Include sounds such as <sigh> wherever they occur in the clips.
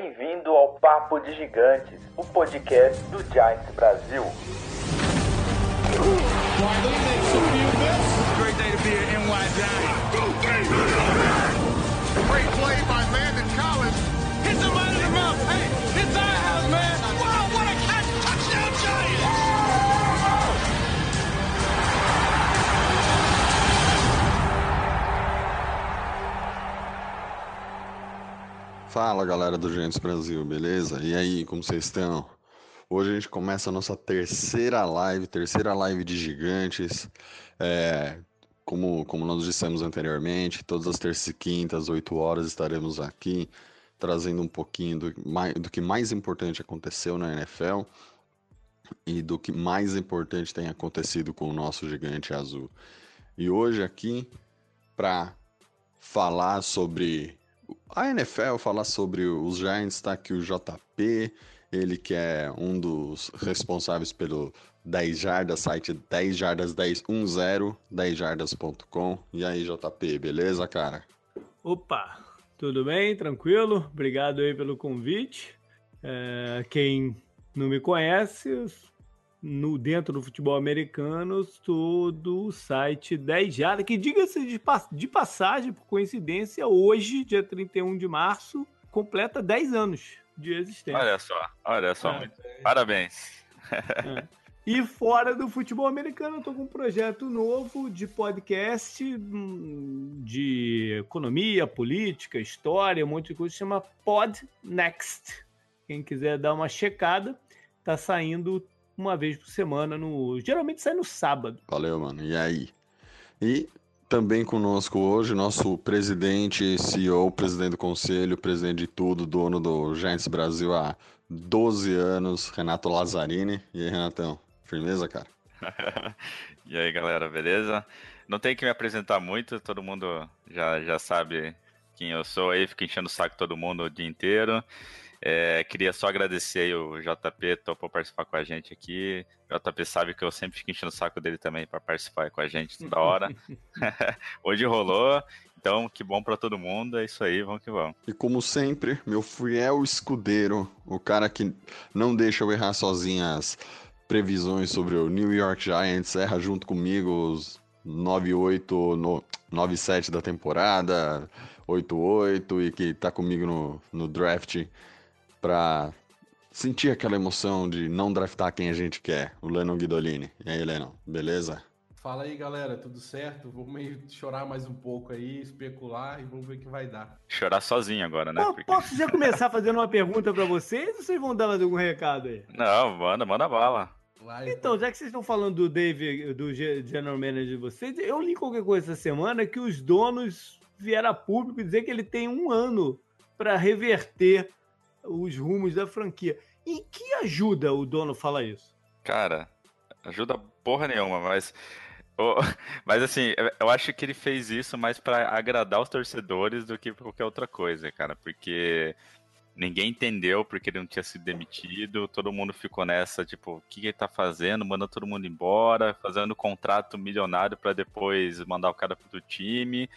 Bem-vindo ao Papo de Gigantes, o podcast do Giants Brasil. Fala galera do Giants Brasil, beleza? E aí, como vocês estão? Hoje a gente começa a nossa terceira live, terceira live de gigantes. É, como, como nós dissemos anteriormente, todas as terças e quintas, 8 horas, estaremos aqui trazendo um pouquinho do, do que mais importante aconteceu na NFL e do que mais importante tem acontecido com o nosso gigante azul. E hoje aqui, para falar sobre a NFL, falar sobre os Giants, está aqui o JP, ele que é um dos responsáveis pelo 10 Jardas, site 10 Jardas 1010, 10jardas.com. E aí, JP, beleza, cara? Opa, tudo bem? Tranquilo? Obrigado aí pelo convite. É, quem não me conhece, no, dentro do futebol americano, sou do site 10 Jardas, que diga-se de, de passagem, por coincidência, hoje, dia 31 de março, completa 10 anos de existência. Olha só, olha só. É. Parabéns. <laughs> E fora do futebol americano, eu tô com um projeto novo de podcast hum, de economia, política, história, um monte de coisa, chama Pod Next. Quem quiser dar uma checada, tá saindo uma vez por semana no, geralmente sai no sábado. Valeu, mano. E aí? E também conosco hoje, nosso presidente, CEO, presidente do conselho, presidente de tudo, dono do Giants Brasil há 12 anos, Renato Lazzarini. E aí, Renatão? Firmeza, cara? <laughs> e aí, galera, beleza? Não tem que me apresentar muito, todo mundo já, já sabe quem eu sou aí, fico enchendo o saco de todo mundo o dia inteiro. É, queria só agradecer aí o JP, topou participar com a gente aqui. O JP sabe que eu sempre fico enchendo o saco dele também para participar com a gente toda hora. <laughs> <laughs> Hoje rolou, então que bom para todo mundo, é isso aí, vamos que vamos. E como sempre, meu fiel escudeiro, o cara que não deixa eu errar sozinho as previsões sobre o New York Giants, erra junto comigo os 9-8, no- 9-7 da temporada, 8-8 e que tá comigo no, no draft pra sentir aquela emoção de não draftar quem a gente quer, o Lennon Guidolini. E aí, Lennon, beleza? Fala aí, galera, tudo certo? Vamos meio chorar mais um pouco aí, especular e vamos ver o que vai dar. Chorar sozinho agora, né? Pô, Porque- Posso já começar fazendo uma pergunta para vocês ou vocês vão dar mais algum recado aí? Não, manda, manda bala. Vai, Então, já que vocês estão falando do Dave, do Ge- General Manager de vocês, eu li qualquer coisa essa semana que os donos vieram a público dizer que ele tem um ano para reverter os rumos da franquia. Em que ajuda o dono falar isso? Cara, ajuda porra nenhuma, mas. Ô, <laughs> mas assim, eu- acho que ele fez isso mais pra agradar os torcedores do que qualquer outra coisa, cara. Porque ninguém entendeu porque ele não tinha sido demitido, todo mundo ficou nessa, tipo, o que ele tá fazendo? Manda todo mundo embora, fazendo contrato milionário pra depois mandar o cara pro time.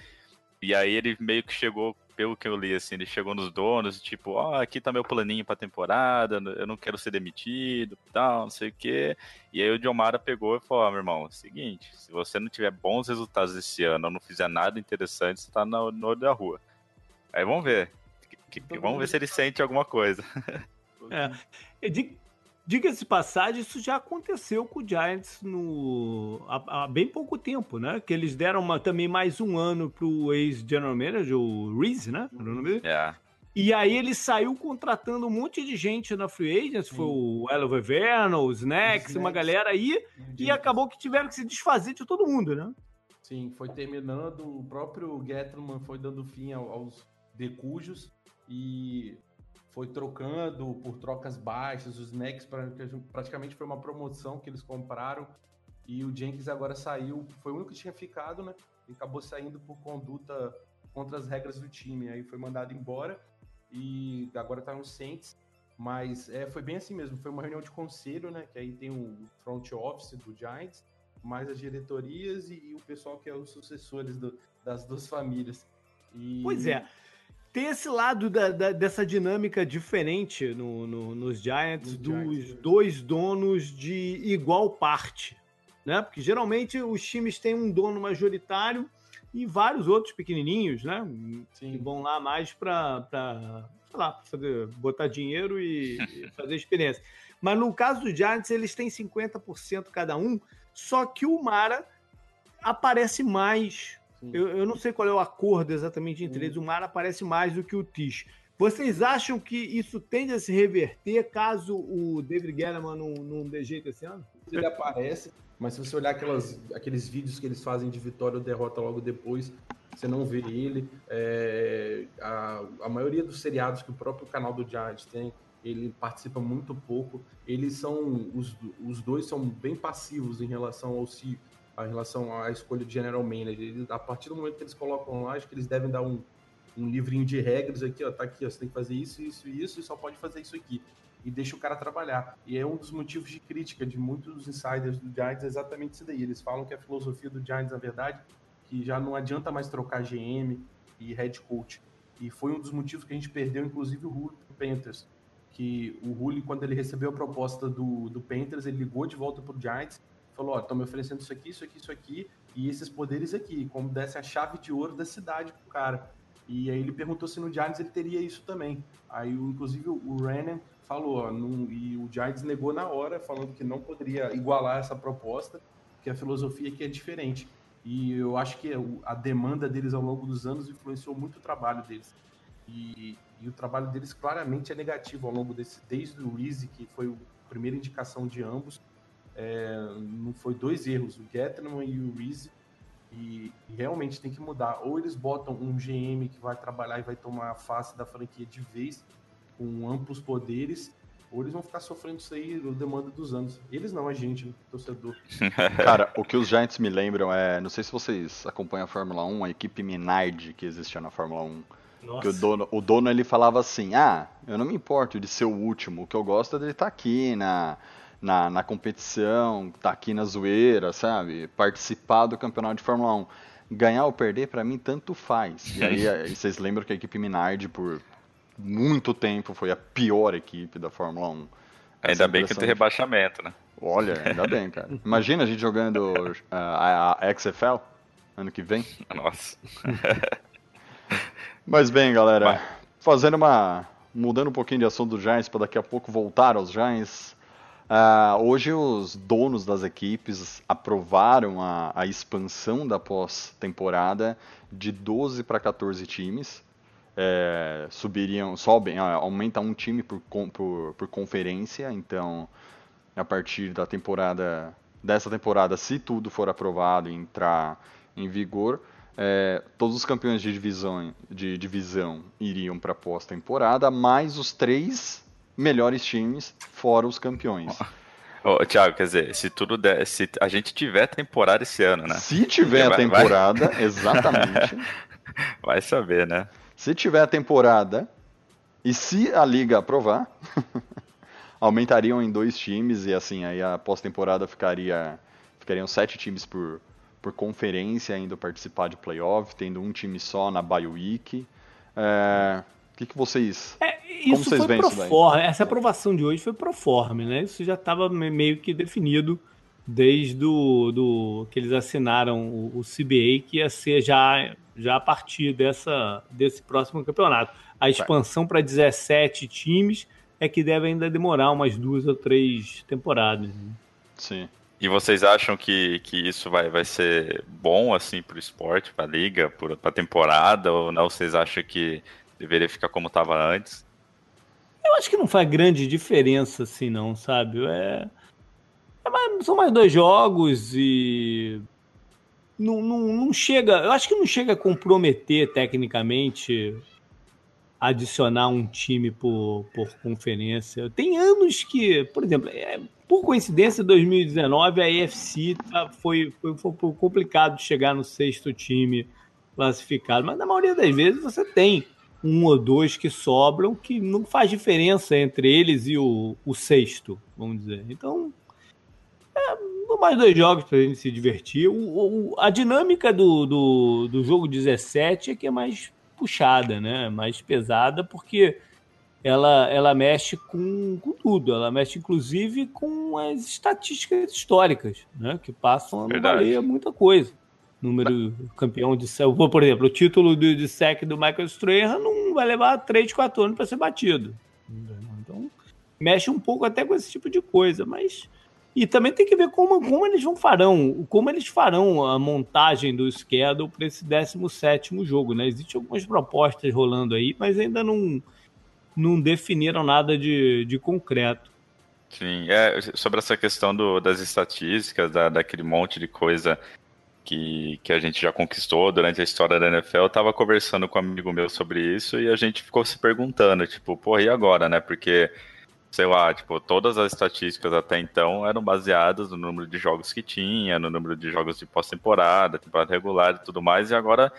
E aí ele meio que chegou, pelo que eu li, assim, ele chegou nos donos, tipo, ó, aqui tá meu planinho pra temporada, eu não quero ser demitido, tal, não sei o quê. E aí o John Mara pegou e falou, meu irmão, é seguinte, se você não tiver bons resultados esse ano ou não fizer nada interessante, você tá no, no olho da rua. Aí vamos ver. Que- que- vamos ver se ele sente alguma coisa. É, e di- Diga-se de passagem, isso já aconteceu com o Giants no, há, há bem pouco tempo, né? Que eles deram uma- também mais um ano pro ex-general manager, o Reese, né? Era o nome dele? É. E aí ele saiu contratando um monte de gente na Free Agents, foi o Elver Vernon, o Snacks, uma galera aí, e acabou que tiveram que se desfazer de todo mundo, né? Sim, foi terminando, o próprio Gettleman foi dando fim ao- aos decujos e foi trocando por trocas baixas, os Necks praticamente foi uma promoção que eles compraram e o Jenkins agora saiu, foi o único que tinha ficado, né? E acabou saindo por conduta contra as regras do time, aí foi mandado embora e agora tá no Saints, mas é, foi bem assim mesmo, foi uma reunião de conselho, né? Que aí tem o front office do Giants, mais as diretorias e, e o pessoal que é os sucessores do- das duas famílias. E- Pois é. Tem esse lado da, da, dessa dinâmica diferente no, no, nos Giants, no dos Giants, dois donos de igual parte. Né? Porque geralmente os times têm um dono majoritário e vários outros pequenininhos, né? Sim. Que vão lá mais para, sei lá, fazer, botar dinheiro e, e <laughs> fazer experiência. Mas no caso do Giants, eles têm 50% cada um, só que o Mara aparece mais. Eu, eu, não sei qual é o acordo exatamente entre Sim. eles. O Mara aparece mais do que o Tish. Vocês acham que isso tende a se reverter caso o David Guerrero não, não dê jeito esse ano? Ele aparece, mas se você olhar aquelas, aqueles vídeos que eles fazem de vitória ou derrota logo depois, você não vê ele. É, a, a maioria dos seriados que o próprio canal do Giants tem, ele participa muito pouco. Eles são os, os dois são bem passivos em relação ao se em relação à escolha de general manager. A partir do momento que eles colocam lá, acho que eles devem dar um, um livrinho de regras aqui, ó, tá aqui, ó, você tem que fazer isso, isso e isso, e só pode fazer isso aqui. E deixa o cara trabalhar. E é um dos motivos de crítica de muitos insiders do Giants, é exatamente isso daí. Eles falam que a filosofia do Giants, na verdade, que já não adianta mais trocar GM e head coach. E foi um dos motivos que a gente perdeu, inclusive, o Julio Panthers que o Rulli, quando ele recebeu a proposta do, do Panthers, ele ligou de volta pro Giants, falou, ó, estão me oferecendo isso aqui, isso aqui, isso aqui, e esses poderes aqui, como desse a chave de ouro da cidade pro cara. E aí ele perguntou se no Giants ele teria isso também. Aí, inclusive, o Renan falou, ó, num, e o Giants negou na hora, falando que não poderia igualar essa proposta, que a filosofia aqui é diferente. E eu acho que a demanda deles ao longo dos anos influenciou muito o trabalho deles. E, e o trabalho deles claramente é negativo ao longo desse, desde o Reese, que foi a primeira indicação de ambos. É, não foi dois erros, o Gettman e o Reese, e, e, realmente tem que mudar. Ou eles botam um GM que vai trabalhar e vai tomar a face da franquia de vez, com amplos poderes, ou eles vão ficar sofrendo isso aí no demanda dos anos. Eles não, a gente, né, torcedor. <laughs> Cara, o que os Giants me lembram é, não sei se vocês acompanham a Fórmula 1, a equipe Minardi que existia na Fórmula 1 que o dono, o dono ele falava assim: ah, eu não me importo de ser o último, o que eu gosto é dele estar tá aqui na, na, na competição, tá aqui na zoeira, sabe? Participar do campeonato de Fórmula 1. Ganhar ou perder, para mim, tanto faz. E aí, aí <laughs> vocês lembram que a equipe Minardi, por muito tempo, foi a pior equipe da Fórmula 1. Essa ainda bem que tem rebaixamento, né? Olha, <laughs> ainda bem, cara. Imagina a gente jogando uh, a, a XFL ano que vem. Nossa. <laughs> Mas bem, galera, Vai. fazendo uma. mudando um pouquinho de assunto do Giants para daqui a pouco voltar aos Giants. Uh, hoje os donos das equipes aprovaram a, a expansão da pós-temporada de 12 para 14 times. É, subiriam, sobem, aumenta um time por, por, por conferência, então a partir da temporada dessa temporada, se tudo for aprovado e entrar em vigor, é, todos os campeões de divisão, de divisão iriam para pós-temporada, mais os três melhores times fora os campeões. Ô, Thiago, quer dizer, se tudo der, se a gente tiver temporada esse ano, né? Se tiver vai, a temporada, vai... <laughs> exatamente. <laughs> Vai saber, né? Se tiver a temporada e se a liga aprovar, <laughs> aumentariam em dois times e assim aí a pós-temporada ficaria ficariam sete times por por conferência ainda participar de playoff, tendo um time só na bye week. É, que, que vocês. É, isso como vocês foi veem isso Essa aprovação de hoje foi pro forma, né? Isso já estava meio que definido desde do, do que eles assinaram o, o, CBA, que ia ser já, já a partir dessa, desse próximo campeonato. A expansão para 17 times é que deve ainda demorar umas duas ou três temporadas. Né? Sim. E vocês acham que, que isso vai, vai ser bom assim para o esporte, para a liga, para a temporada, ou não? Vocês acham que deveria ficar como estava antes? Eu acho que não faz grande diferença assim, não, sabe? É, é mais, são mais dois jogos e não, não, não chega. Eu acho que não chega a comprometer tecnicamente adicionar um time por, por conferência. Tem anos que, por exemplo, é, por coincidência, 2019 a AFC tá, foi, foi, foi complicado chegar no sexto time classificado, mas na maioria das vezes você tem um ou dois que sobram que não faz diferença entre eles e o, o sexto, vamos dizer. Então, é, mais dois jogos para a gente se divertir. O, o, a dinâmica do, do, do jogo 17 é que é mais puxada, né? Mais pesada, porque ela, ela mexe com, com tudo. Ela mexe, inclusive, com as estatísticas históricas, né? Que passam a valer muita coisa. Número campeão de Por exemplo, o título de, de SEC do Michael Strahan não vai levar 3, 4 anos para ser batido. Então, mexe um pouco até com esse tipo de coisa, mas e também tem que ver como, como eles vão farão, como eles farão a montagem do schedule para esse 17 jogo, né? Existem algumas propostas rolando aí, mas ainda não, não definiram nada de, de concreto. Sim, é, sobre essa questão do, das estatísticas, da, daquele monte de coisa que, que a gente já conquistou durante a história da NFL, eu tava conversando com um amigo meu sobre isso e a gente ficou se perguntando, tipo, pô, e agora, né? Porque sei lá, tipo, todas as estatísticas até então eram baseadas no número de jogos que tinha, no número de jogos de pós-temporada, temporada regular e tudo mais, e agora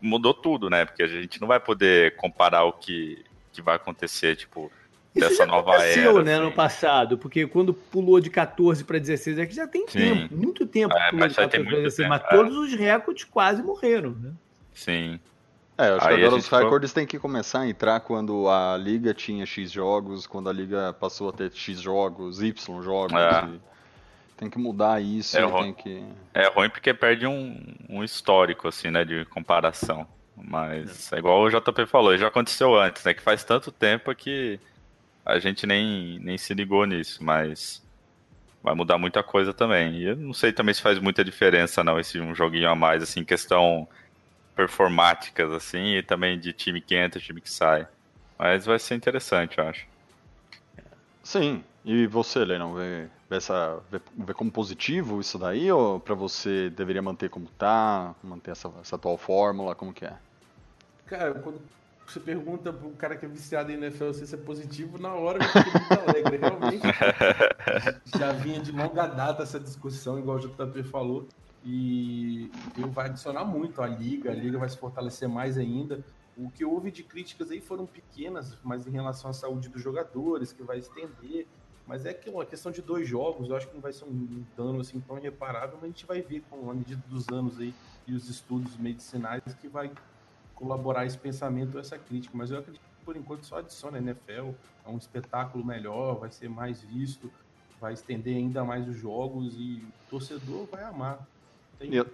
mudou tudo, né? Porque a gente não vai poder comparar o que, que vai acontecer, tipo, dessa nova era. né, assim. no passado, porque quando pulou de 14 para 16 é que já tem Sim. tempo, muito tempo é, pulou de 14 para 16, tempo, mas é. todos os recordes quase morreram, né? Sim. É, eu acho Aí que agora os recordes têm que começar a entrar quando a liga tinha X jogos, quando a liga passou a ter X jogos, Y jogos. É. Tem que mudar isso. É ruim, que... é ruim porque perde um, um, histórico, assim, né, de comparação. Mas é igual o JP falou, já aconteceu antes, né? Que faz tanto tempo que a gente nem, nem se ligou nisso, mas vai mudar muita coisa também. E eu não sei também se faz muita diferença, não, esse um joguinho a mais, assim, questão performáticas, assim, e também de time que entra, time que sai. Mas vai ser interessante, eu acho. Sim. E você, Lennon, vê, vê, essa, vê, vê como positivo isso daí? Ou para você deveria manter como tá? Manter essa, essa atual fórmula? Como que é? Cara, quando você pergunta pro cara que é viciado em NFL se isso é positivo, na hora eu fico muito alegre. Realmente, <laughs> já vinha de longa data essa discussão, igual o JP falou. E eu vai adicionar muito à liga, a liga vai se fortalecer mais ainda. O que houve de críticas aí foram pequenas, mas em relação à saúde dos jogadores, que vai estender. Mas é que uma questão de dois jogos, eu acho que não vai ser um dano assim tão irreparável, mas a gente vai ver com a medida dos anos aí e os estudos medicinais que vai colaborar esse pensamento, essa crítica. Mas eu acredito que por enquanto só adiciona a NFL, é um espetáculo melhor, vai ser mais visto, vai estender ainda mais os jogos e o torcedor vai amar. E,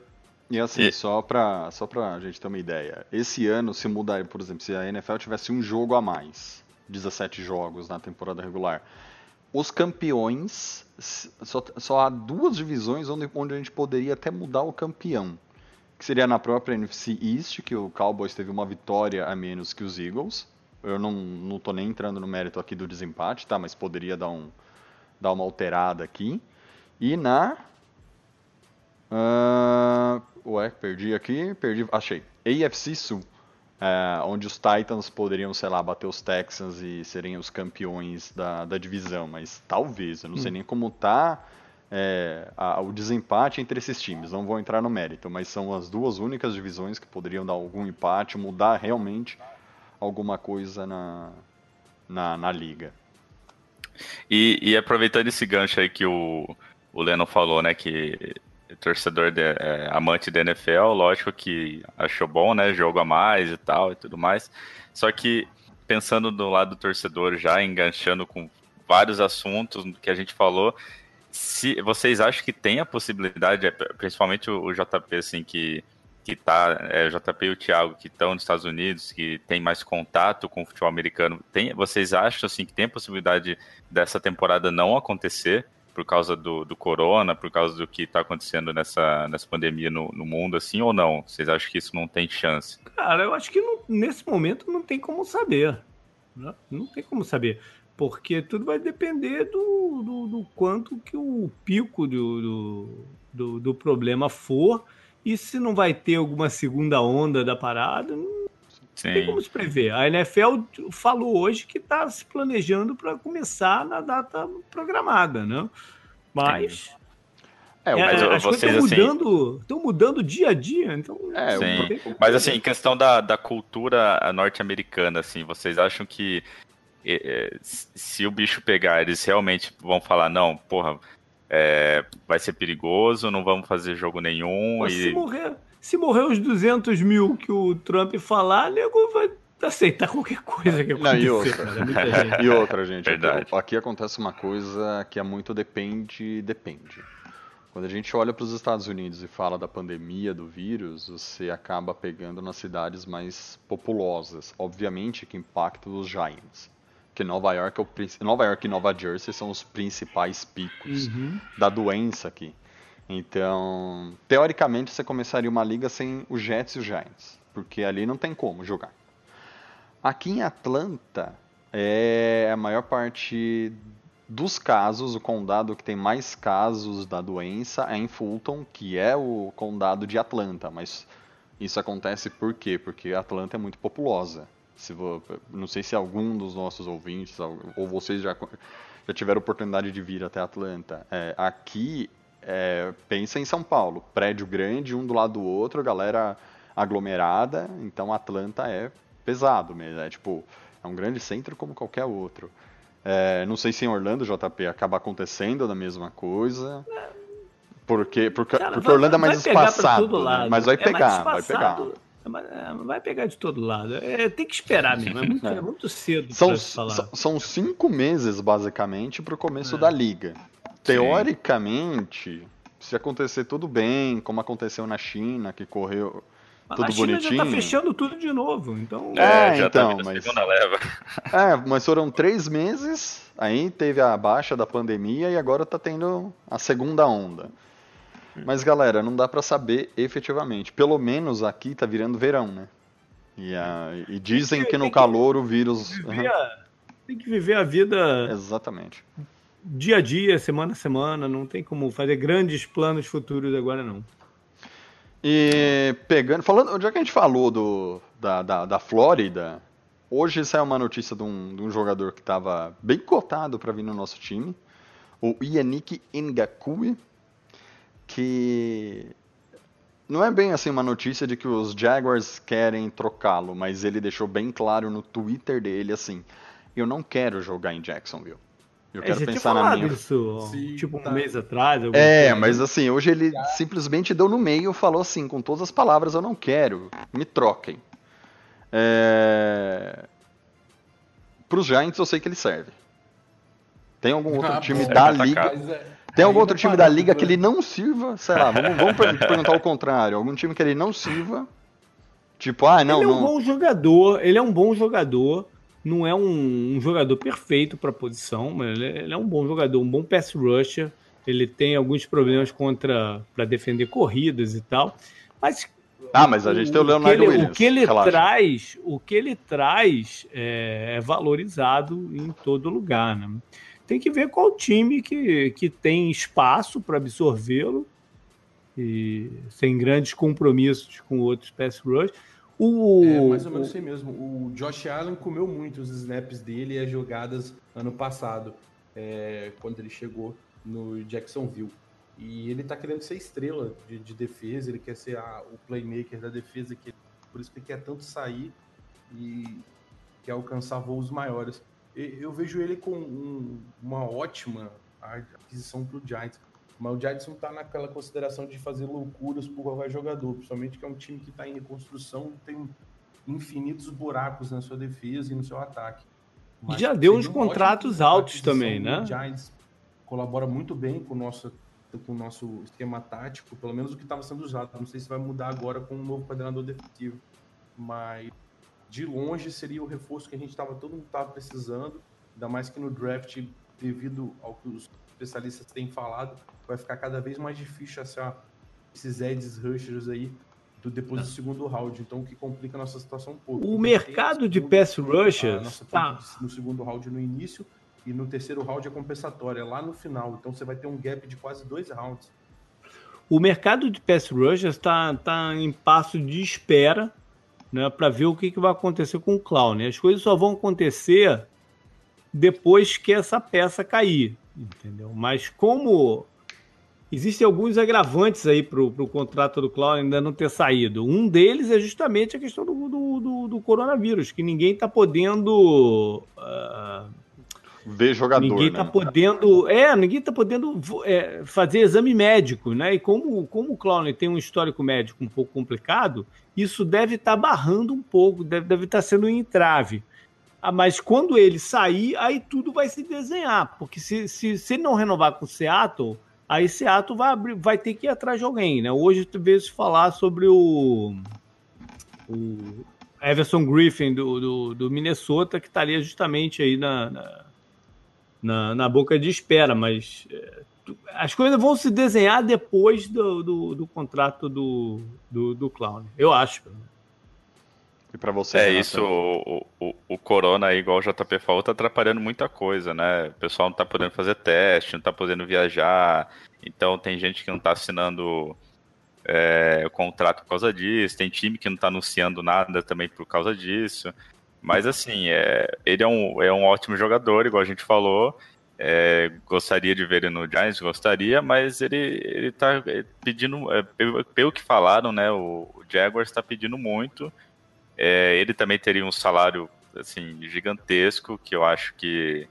e, assim, e... só pra, só pra gente ter uma ideia, esse ano se mudar, por exemplo, se a NFL tivesse um jogo a mais, 17 jogos na temporada regular, os campeões, só, só há duas divisões onde, onde a gente poderia até mudar o campeão. Que seria na própria NFC East, que o Cowboys teve uma vitória a menos que os Eagles. Eu não, não tô nem entrando no mérito aqui do desempate, tá? Mas poderia dar, um, dar uma alterada aqui. E na Uh, ué, perdi aqui, perdi, achei. AFC Sul, uh, onde os Titans poderiam, sei lá, bater os Texans e serem os campeões da, da divisão, mas talvez, eu não hum. sei nem como tá é, a, o desempate entre esses times, não vou entrar no mérito, mas são as duas únicas divisões que poderiam dar algum empate, mudar realmente alguma coisa na, na, na liga. E, e aproveitando esse gancho aí que o, o Leno falou, né, que torcedor de, é, amante da NFL, lógico que achou bom, né? Jogo a mais e tal e tudo mais. Só que pensando do lado do torcedor, já enganchando com vários assuntos que a gente falou, se vocês acham que tem a possibilidade, é, principalmente o, JP, assim, que, que tá, é, o JP e o Thiago, que estão nos Estados Unidos, que tem mais contato com o futebol americano, tem, vocês acham, assim, que tem a possibilidade dessa temporada não acontecer? por causa do, do corona, por causa do que está acontecendo nessa, nessa pandemia no, no, mundo, assim, ou não? Vocês acham que isso não tem chance? Cara, eu acho que não, nesse momento não tem como saber. Né? Não tem como saber. Porque tudo vai depender do, do, do quanto que o pico do, do, do, problema for e se não vai ter alguma segunda onda da parada, não Sim. tem como se prever. A NFL falou hoje que está se planejando para começar na data programada, né? Mas. É, mas é, as coisas estão assim... mudando, estão mudando dia a dia, então. É, sim. Mas assim, em questão da, da cultura norte-americana, assim, vocês acham que é, se o bicho pegar, eles realmente vão falar, não, porra, é, vai ser perigoso, não vamos fazer jogo nenhum. Mas e... se morrer se morrer os 200 mil que o Trump falar, nego vai aceitar qualquer coisa que Não, e acontecer. outra. E outra, gente. Verdade. Aqui, aqui acontece uma coisa que é muito depende, depende. Quando a gente olha para os Estados Unidos e fala da pandemia do vírus, você acaba pegando nas cidades mais populosas. Obviamente que impacta os Giants. Que Nova York, é o, Nova York e Nova Jersey são os principais picos Uhum. da doença aqui. Então, teoricamente, você começaria uma liga sem os Jets e os Giants, porque ali não tem como jogar. Aqui em Atlanta, é a maior parte dos casos, o condado que tem mais casos da doença é em Fulton, que é o condado de Atlanta, mas isso acontece por quê? Porque Atlanta é muito populosa. Se vo- não sei se algum dos nossos ouvintes ou vocês já, já tiveram oportunidade de vir até Atlanta. É, aqui, é, pensa em São Paulo, prédio grande, um do lado do outro, galera aglomerada, então Atlanta é pesado mesmo, é tipo, é um grande centro como qualquer outro. É, não sei se em Orlando, JP, acaba acontecendo da mesma coisa. Porque, porque, Cara, porque vai- Orlando é mais espaçado, né? mas vai É pegar, vai pegar. É é, Vai pegar de todo lado. É, tem que esperar mesmo. É muito, é <laughs> muito cedo São, falar. são, são cinco meses, basicamente, para o começo É. da liga. Teoricamente, se acontecer tudo bem, como aconteceu na China, que correu tudo a China bonitinho. já tá fechando tudo de novo. Então, É, já então, tá vindo a mas- segunda leva. <laughs> É, mas foram três meses, aí teve a baixa da pandemia e agora tá tendo a segunda onda. Mas galera, não dá pra saber efetivamente. Pelo menos aqui tá virando verão, né? E, a- e dizem que no que calor o vírus. a- tem que viver a vida Exatamente. dia a dia, semana a semana. Não tem como fazer grandes planos futuros agora, não. E pegando, falando, já que a gente falou do, da, da, da Flórida, hoje saiu uma notícia de um, de um jogador que estava bem cotado para vir no nosso time, o Yannick Ngakwe, que não é bem assim uma notícia de que os Jaguars querem trocá-lo, mas ele deixou bem claro no Twitter dele assim: eu não quero jogar em Jacksonville. Eu É, quero pensar na falado minha isso Sim, tipo um tá. mês atrás. é, coisa. mas assim, hoje ele simplesmente deu no meio e falou assim, com todas as palavras, eu não quero, me troquem. É... Pros Giants eu sei que ele serve. Tem algum outro Ah, time bom. liga? é, Tem algum outro time da liga que ele não sirva? Sei lá, vamos, vamos per- <laughs> perguntar o contrário. Algum time que ele não sirva? Tipo, ah, não, ele é um não. bom jogador, ele é um bom jogador, não é um, um jogador perfeito para a posição, mas ele é, ele é um bom jogador, um bom pass rusher. Ele tem alguns problemas contra para defender corridas e tal, mas Ah, mas a gente tem o Leonardo ele- Williams. O que ele relaxa. traz, o que ele traz é, é valorizado em todo lugar, né? Tem que ver qual time que, que tem espaço para absorvê-lo e sem grandes compromissos com outros pass rush. O, É mais ou menos aí mesmo. O Josh Allen comeu muito os snaps dele e as jogadas ano passado, é, quando ele chegou no Jacksonville. E ele tá querendo ser estrela de, de defesa, ele quer ser a- o playmaker da defesa, que, por isso que ele quer tanto sair e quer alcançar voos maiores. Eu vejo ele com um- uma ótima aquisição pro Giants. Mas o Giants não tá naquela consideração de fazer loucuras por qualquer jogador, principalmente que é um time que está em reconstrução, tem infinitos buracos na sua defesa e no seu ataque. Mas Já deu uns contratos altos também, né? Giants colabora muito bem com o nosso com o nosso esquema tático, pelo menos o que estava sendo usado. Não sei se vai mudar agora com um novo coordenador defensivo, mas de longe seria o reforço que a gente estava todo mundo estava precisando, ainda mais que no draft, devido ao que os especialistas têm falado, vai ficar cada vez mais difícil achar esses edges rushers aí do, depois do segundo round, então o que complica a nossa situação um pouco. O mercado de pass rushers nossa tá, no segundo round no início e no terceiro round é compensatória, lá no final. Então você vai ter um gap de quase dois rounds. o mercado de pass rushers está tá em passo de espera né, para ver o que, que vai acontecer com o Clown. As coisas só vão acontecer depois que essa peça cair, entendeu? Mas como existem alguns agravantes aí para o contrato do Clown ainda não ter saído. Um deles é justamente a questão do, do, do- do coronavírus, que ninguém está podendo ah, ver jogador. Ninguém né? tá podendo. É, ninguém tá podendo é, fazer exame médico, né? E como, como o Clown tem um histórico médico um pouco complicado, isso deve estar tá barrando um pouco, deve estar deve tá sendo um entrave. Ah, mas quando ele sair, aí tudo vai se desenhar. Porque se, se, se ele não renovar com o Seattle, aí Seattle vai, abrir, vai ter que ir atrás de alguém, né? Hoje tu veio se falar sobre o, o Everson Griffin do, do, do Minnesota, que estaria justamente aí na, na, na, na boca de espera, mas é, as coisas vão se desenhar depois do, do, do contrato do, do, do Clown, eu acho. E para você? É isso, o, o, o, Corona aí, igual o JP falou, tá atrapalhando muita coisa, né? O pessoal não tá podendo fazer teste, não tá podendo viajar, então tem gente que não tá assinando é, contrato por causa disso, tem time que não tá anunciando nada também por causa disso. Mas assim, é, ele é um, é um ótimo jogador, igual a gente falou. É, gostaria de ver ele no Giants, gostaria, mas ele, ele tá pedindo, é, pelo, pelo, que falaram, né? O, o Jaguars está pedindo muito. É, ele também teria um salário assim gigantesco que eu acho que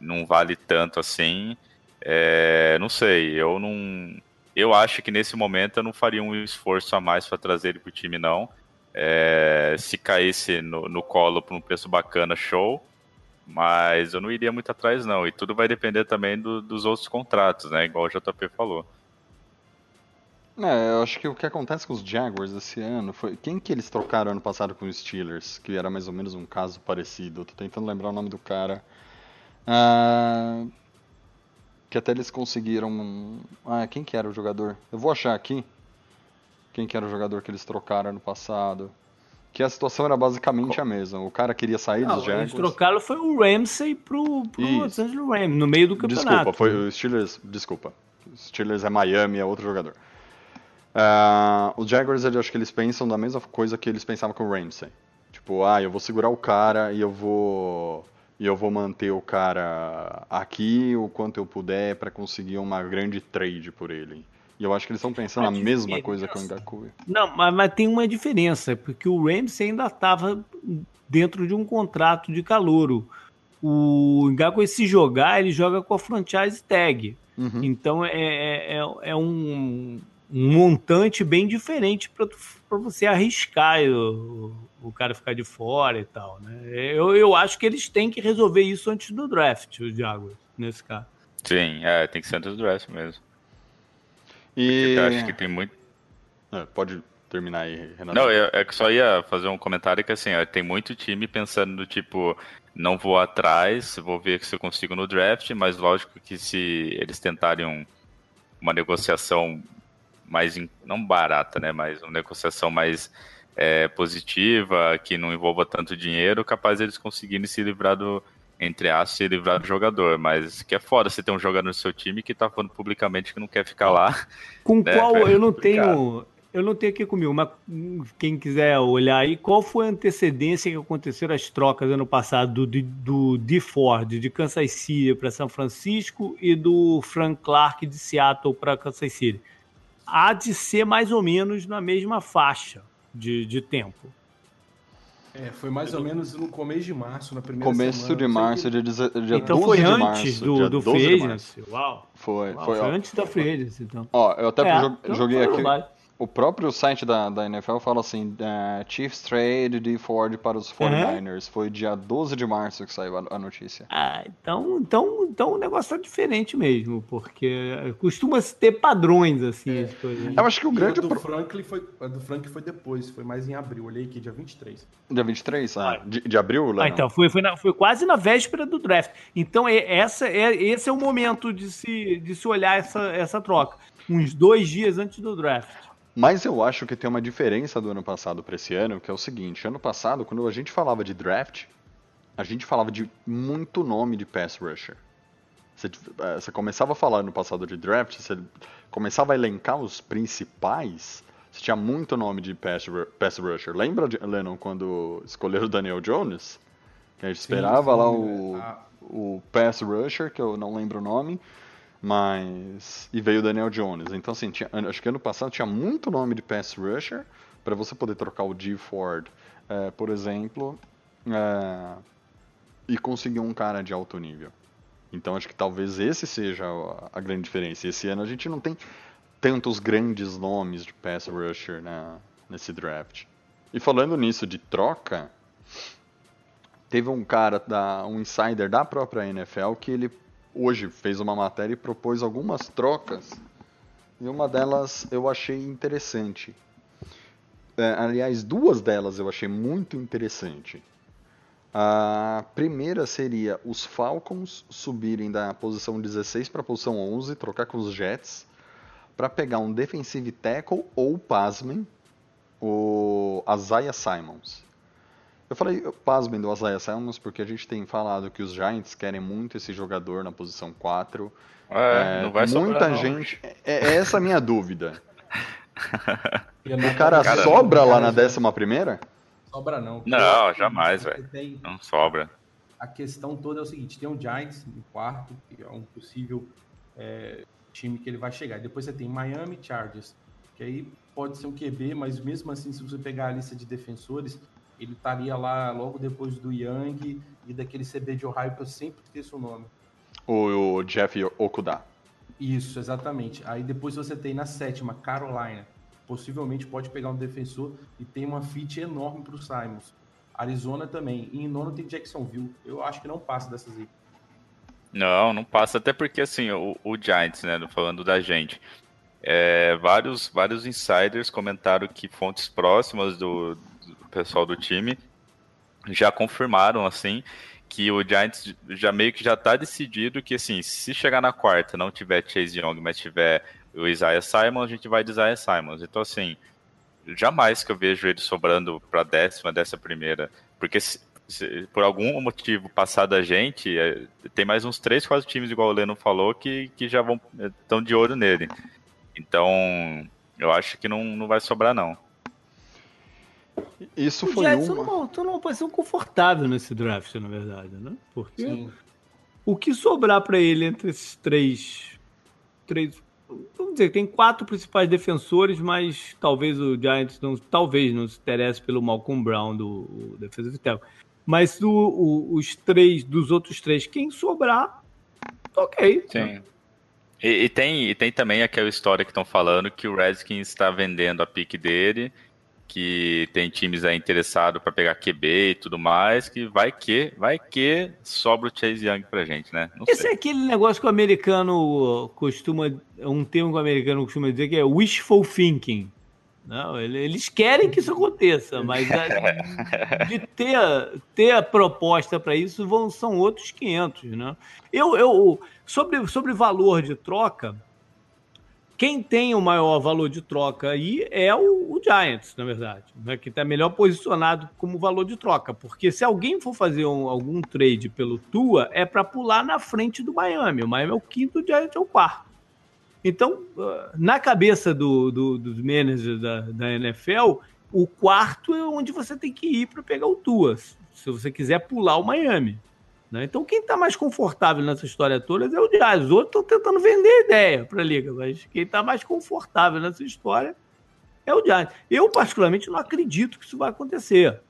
não vale tanto assim. É, não sei, eu não. Eu acho que nesse momento eu não faria um esforço a mais para trazer ele para o time, não. É, se caísse no, no colo por um preço bacana, show. Mas eu não iria muito atrás, não. E tudo vai depender também do, dos outros contratos, né? Igual o JP falou. É, eu acho que o que acontece com os Jaguars esse ano foi. Quem que eles trocaram ano passado com os Steelers? Que era mais ou menos um caso parecido. Tô tentando lembrar o nome do cara. Ah, que até eles conseguiram. Ah, quem que era o jogador? Eu vou achar aqui. Quem que era o jogador que eles trocaram ano passado. Que a situação era basicamente a mesma. O cara queria sair Não, dos Jaguars. Eles trocaram foi o Ramsey pro, pro Los Angeles Rams, no meio do campeonato. Desculpa, foi o Steelers. Desculpa. Steelers é Miami, é outro jogador. Uh, os Jaguars, eu acho que eles pensam da mesma coisa que eles pensavam com o Ramsey. Tipo, ah, eu vou segurar o cara e eu vou e eu vou manter o cara aqui o quanto eu puder para conseguir uma grande trade por ele. E eu acho que eles estão pensando a, a mesma coisa com o Ngaku. Não, mas, mas, tem uma diferença, porque o Ramsey ainda estava dentro de um contrato de calouro. O Ngaku, se jogar, ele joga com a franchise tag. Uhum. Então é, é, é, é um, um montante bem diferente para você arriscar o, o cara ficar de fora e tal. Né? Eu, eu acho que eles têm que resolver isso antes do draft, o Jaguars, nesse caso. Sim, é, tem que ser antes do draft mesmo. E eu acho que tem muito. É, pode terminar aí, Renato. Não, eu, eu só ia fazer um comentário que assim, ó, tem muito time pensando do tipo, não vou atrás, vou ver se eu consigo no draft, mas lógico que se eles tentarem um, uma negociação mais, não barata, né, mas uma negociação mais é, positiva, que não envolva tanto dinheiro, capaz eles conseguirem se livrar do, entre aspas, se livrar do jogador. Mas que é foda você ter um jogador no seu time que tá falando publicamente que não quer ficar lá. Com <laughs> né, qual eu não tenho. Eu não tenho aqui comigo, mas quem quiser olhar aí, qual foi a antecedência que aconteceram as trocas ano passado do, do D Ford de Kansas City para São Francisco e do Frank Clark de Seattle para Kansas City? há de ser mais ou menos na mesma faixa de, de tempo. É, foi mais ou menos no começo de março, na primeira começo semana. de março, dia, dia então 12 foi de antes março, do, dia do 12 Free. Agency. Uau. Foi, Uau, foi, foi ó. antes da Free Agency, então. Ó, eu até É, jo- então joguei foi aqui. válido. O próprio site da, da NFL fala assim: é, Chiefs trade de Ford para os 49ers. Foi dia 12 de março que saiu a, a notícia. Ah, então, então, então o negócio tá diferente mesmo, porque costuma se ter padrões assim. as coisas. Eu acho que o E grande. a do pro- Franklin foi, a do Franklin foi depois, foi mais em abril. Olhei aqui, dia 23. Dia 23? Ah, Olha. de, de abril, Léo? Ah, então, foi, foi, na- foi quase na véspera do draft. Então, é, essa, é, esse é o momento de se, de se olhar essa, essa troca. Uns dois dias antes do draft. Mas eu acho que tem uma diferença do ano passado para esse ano, que é o seguinte: ano passado, quando a gente falava de draft, a gente falava de muito nome de pass rusher. Você, eh, você começava a falar no passado de draft, você começava a elencar os principais, você tinha muito nome de pass, pass rusher. Lembra, de- Lennon, quando escolheram o Daniel Jones? Que a gente esperava sim, lá é, o, o pass rusher, que eu não lembro o nome, mas. E veio o Daniel Jones. Então, assim, tinha- acho que ano passado tinha muito nome de pass rusher para você poder trocar o G Ford, eh, por exemplo, eh, e conseguir um cara de alto nível. Então acho que talvez esse seja a grande diferença. Esse ano a gente não tem tantos grandes nomes de pass rusher na, nesse draft. E falando nisso de troca, teve um cara, da, um insider da própria NFL, que ele hoje fez uma matéria e propôs algumas trocas. E uma delas eu achei interessante. É, aliás, duas delas eu achei muito interessante. A primeira seria os Falcons subirem da posição 16 para a posição 11, trocar com os Jets para pegar um defensive tackle ou, pasmem, o Isaiah Simons. Eu falei pasmem do Isaiah Simons porque a gente tem falado que os Giants querem muito esse jogador na posição 4. É, é, não vai muita sobrar, gente. É, é essa a minha dúvida. <laughs> O cara, Cara, sobra lá na décima primeira? Sobra não. Não, jamais, Você velho. tem- Não sobra. A questão toda é o seguinte: tem o Giants em quarto, que é um possível é, time que ele vai chegar. Depois você tem Miami Chargers, que aí pode ser um QB, mas mesmo assim, se você pegar a lista de defensores, ele estaria lá logo depois do Young e daquele CB de Ohio que eu sempre esqueço o nome. O, o Jeff Okuda. Isso, exatamente. Aí depois você tem na sétima, Carolina. Possivelmente pode pegar um defensor e tem uma fit enorme para o Simons. Arizona também. E em nono tem Jacksonville. Eu acho que não passa dessas aí. Não, não passa. Até porque, assim, o, o Giants, né, falando da gente, é, vários, vários insiders comentaram que fontes próximas do pessoal do time já confirmaram, assim, que o Giants já meio que já tá decidido que, assim, se chegar na quarta não tiver Chase Young, mas tiver o Isaiah Simons, a gente vai de Isaiah Simons. Então, assim, jamais que eu vejo ele sobrando para décima, décima primeira, porque se, se por algum motivo passar da gente, é, tem mais uns três, quatro times, igual o Leno falou, que, que já vão estão de olho nele. Então, eu acho que não, não vai sobrar, não. Isso O foi tá uma. numa, tá numa posição confortável nesse draft, na verdade, né? Porque Sim. o que sobrar para ele entre esses três, três, vamos dizer, tem quatro principais defensores, mas talvez o Giants não, talvez não se interesse pelo Malcolm Brown do o defensive tackle. Mas o- o- os três dos outros três, quem sobrar, ok. Sim. E, e tem, e tem também aquela história que estão falando que o Redskins está vendendo a pique dele, que tem times aí interessados para pegar QB e tudo mais, que vai que, vai que sobra o Chase Young pra gente, né? Não Esse sei. é aquele negócio que o americano costuma. Um termo que o americano costuma dizer que é wishful thinking. Não, ele- eles querem que isso aconteça, mas a- <laughs> de ter, ter a proposta para isso vão, são outros 500. Né? Eu, eu, sobre, sobre valor de troca, quem tem o maior valor de troca aí é o, o Giants, na verdade, né? que está melhor posicionado como valor de troca. Porque se alguém for fazer um- algum trade pelo Tua, é para pular na frente do Miami. O Miami é o quinto, o Giants é o quarto. Então, ah, na cabeça do, do- dos managers da, da NFL, o quarto é onde você tem que ir para pegar o Tua, se você quiser pular o Miami. Né? Então, quem está mais confortável nessa história toda é o Giants. Os outros estão tentando vender a ideia para a liga, mas quem está mais confortável nessa história é o Giants. Eu, particularmente, não acredito que isso vai acontecer.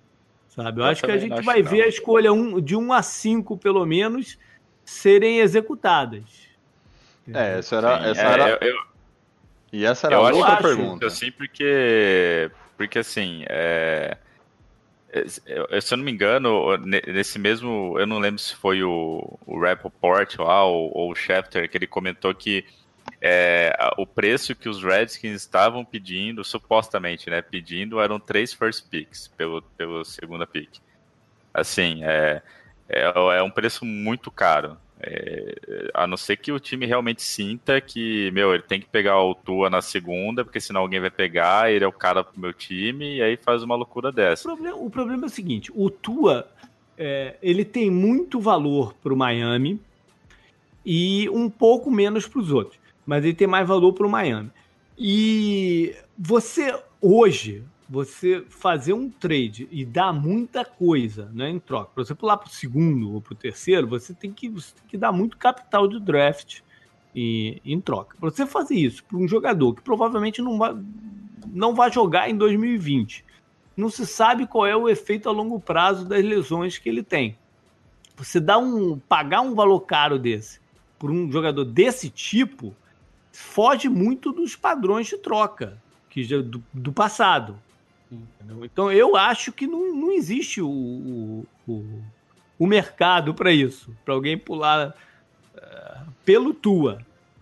Sabe? Eu, Eu acho que a gente vai ver não. a escolha um, de 1 a 5, pelo menos, serem executadas. É, essa era, Sim, essa é, era, eu- eu, e essa era eu a outra acho, pergunta. Assim, porque, porque assim, é, se eu não me engano, ne- nesse mesmo, eu não lembro se foi o, o Rappaport lá, ou, ou o Schefter, que ele comentou que é, o preço que os Redskins estavam pedindo, supostamente, né, pedindo, eram três first picks pelo, pelo segunda pick. Assim, é, é, é um preço muito caro. É, a não ser que o time realmente sinta que, meu, ele tem que pegar o Tua na segunda, porque senão alguém vai pegar, ele é o cara pro meu time, e aí faz uma loucura O dessa. problema, o problema é o seguinte: o Tua é, ele tem muito valor para o Miami e um pouco menos para os outros, mas ele tem mais valor para o Miami. E você hoje você fazer um trade e dar muita coisa né, em troca, para você pular para o segundo ou para o terceiro, você tem, que, você tem que dar muito capital de draft e, em troca. Para você fazer isso para um jogador que provavelmente não vai, não vai jogar em 2020 não se sabe qual é o efeito a longo prazo das lesões que ele tem. você dá um pagar um valor caro desse por um jogador desse tipo foge muito dos padrões de troca que do, do passado. Entendeu? Então eu acho que não, não existe o, o, o mercado para isso, para alguém pular uh, pelo Tua.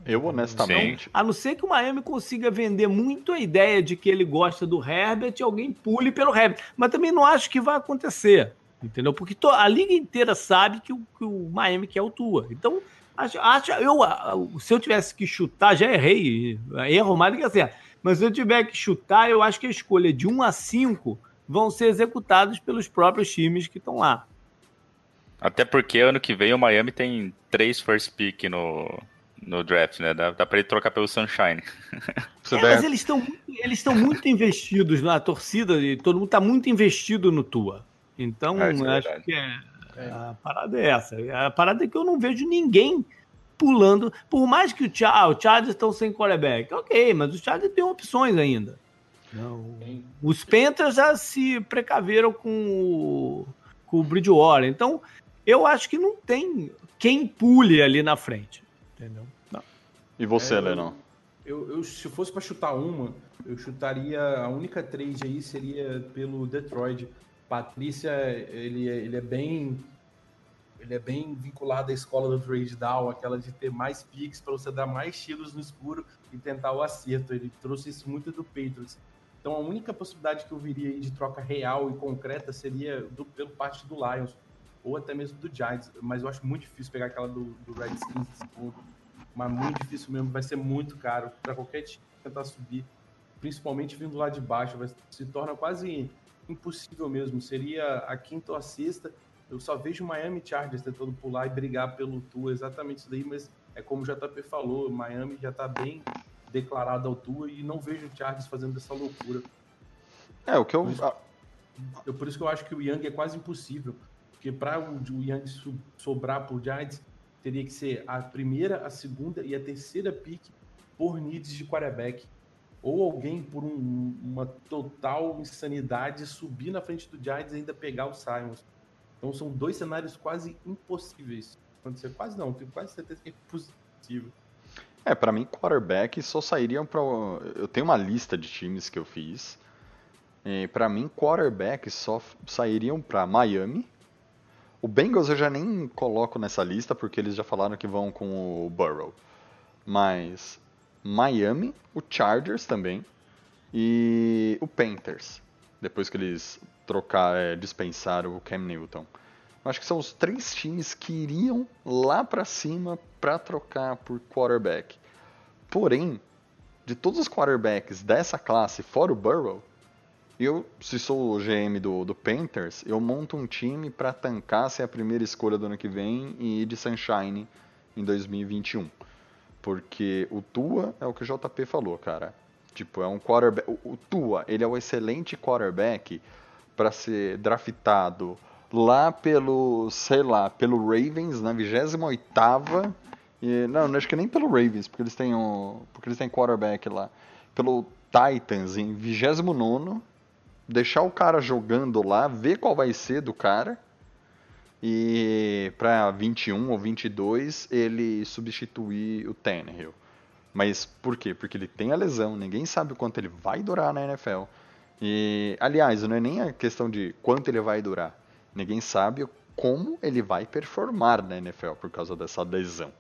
Eu, honestamente. A não ser que o Miami consiga vender muito a ideia de que ele gosta do Herbert e alguém pule pelo Herbert. Mas também não acho que vai acontecer. Entendeu? Porque a liga inteira sabe que o, que o Miami quer o Tua. Então, acho, acho, eu, se eu tivesse que chutar, já errei. Erro mais do que acerto. Mas se eu tiver que chutar, eu acho que a escolha de 1 a 5 vão ser executadas pelos próprios times que estão lá. Até porque ano que vem o Miami tem três first pick no, no draft, né? Dá, dá pra ele trocar pelo Sunshine. <laughs> É, mas eles estão eles estão muito investidos na torcida e todo mundo está muito investido no Tua. Então, é, é acho que é, é, a parada é essa. A parada é que eu não vejo ninguém pulando. Por mais que o, Char ah, o Chargers estão sem quarterback. Ok, mas o Chargers tem opções ainda. Não. Os Panthers já se precaveram com o, com o Bridgewater. Então, eu acho que não tem quem pule ali na frente. Entendeu? Não. E você, é, Lennon? Eu, eu, se fosse para chutar uma, eu chutaria a única trade aí seria pelo Detroit. Patrícia, ele, é, ele é bem ele é bem vinculado à escola do trade down, aquela de ter mais picks para você dar mais tiros no escuro e tentar o acerto. Ele trouxe isso muito do Patriots. Então a única possibilidade que eu viria de troca real e concreta seria do, pelo parte do Lions ou até mesmo do Giants, mas eu acho muito difícil pegar aquela do, do Redskins segundo, mas muito difícil mesmo, vai ser muito caro para qualquer time tentar subir, principalmente vindo lá de baixo, vai, se torna quase impossível mesmo, seria a quinta ou a sexta, eu só vejo o Miami Chargers tentando pular e brigar pelo Tua, exatamente isso daí, mas é como o JP falou, Miami já está bem declarado ao Tua e não vejo o Chargers fazendo essa loucura. É, o que eu... Por isso, eu, por isso que eu acho que o Young é quase impossível, porque para o, o Yankees sobrar por Giants, teria que ser a primeira, a segunda e a terceira pick por needs de quarterback. Ou alguém, por um, uma total insanidade, subir na frente do Giants e ainda pegar o Simons. Então são dois cenários quase impossíveis. Acontecer quase não, tenho quase certeza que é impossível. É, para mim, quarterback só sairiam para. Eu tenho uma lista de times que eu fiz. Para mim, quarterback só sairiam para Miami, o Bengals eu já nem coloco nessa lista porque eles já falaram que vão com o Burrow. Mas Miami, o Chargers também e o Panthers, depois que eles trocar, é, dispensaram o Cam Newton. Eu acho que são os três times que iriam lá para cima para trocar por quarterback. Porém, de todos os quarterbacks dessa classe, fora o Burrow, eu, se sou o GM do, do Panthers, eu monto um time para tancar ser a primeira escolha do ano que vem e ir de Sunshine em 2021. Porque o Tua é o que o JP falou, cara. Tipo, é um quarterback. O, Tua, ele é um excelente quarterback para ser draftado lá pelo, sei lá, pelo Ravens na 28 e não, acho que nem pelo Ravens, porque eles têm um, porque eles têm quarterback lá. Pelo Titans em 29 deixar o cara jogando lá, ver qual vai ser do cara. E para 21 ou 22 ele substituir o Tannehill. Mas por quê? Porque ele tem a lesão, ninguém sabe o quanto ele vai durar na NFL. E, aliás, não é nem a questão de quanto ele vai durar. Ninguém sabe como ele vai performar na NFL por causa dessa lesão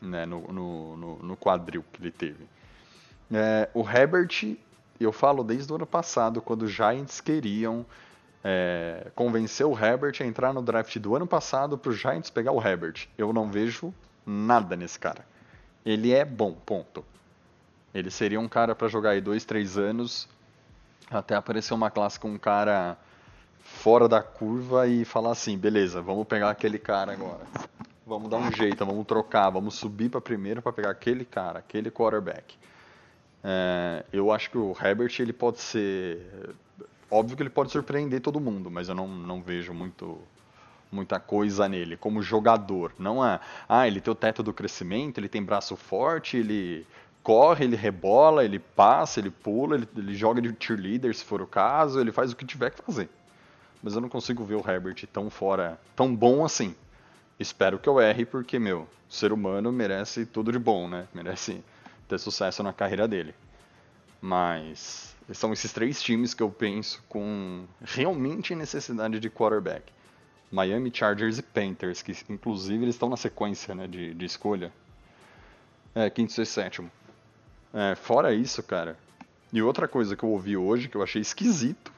né, no, no, no, no quadril que ele teve. É, o Herbert eu falo desde o ano passado, quando os Giants queriam é, convencer o Herbert a entrar no draft do ano passado para os Giants pegar o Herbert. Eu não vejo nada nesse cara. Ele é bom, ponto. Ele seria um cara para jogar aí dois, três anos, até aparecer uma classe com um cara fora da curva e falar assim, beleza, vamos pegar aquele cara agora. Vamos dar um jeito, vamos trocar, vamos subir para primeiro para pegar aquele cara, aquele quarterback. É, eu acho que o Herbert ele pode ser. Óbvio que ele pode surpreender todo mundo, mas eu não, não vejo muito muita coisa nele como jogador. Não é, ah, ele tem o teto do crescimento, ele tem braço forte, ele corre, ele rebola, ele passa, ele pula, ele, ele joga de cheerleader se for o caso, ele faz o que tiver que fazer. Mas eu não consigo ver o Herbert tão fora, tão bom assim. Espero que eu erre, porque, meu, o ser humano merece tudo de bom, né? Merece ter sucesso na carreira dele. Mas são esses três times que eu penso com realmente necessidade de quarterback. Miami, Chargers e Panthers, que inclusive eles estão na sequência né, de, de escolha. É, quinto, sexto, sétimo. É, fora isso, cara. E outra coisa que eu ouvi hoje, que eu achei esquisito,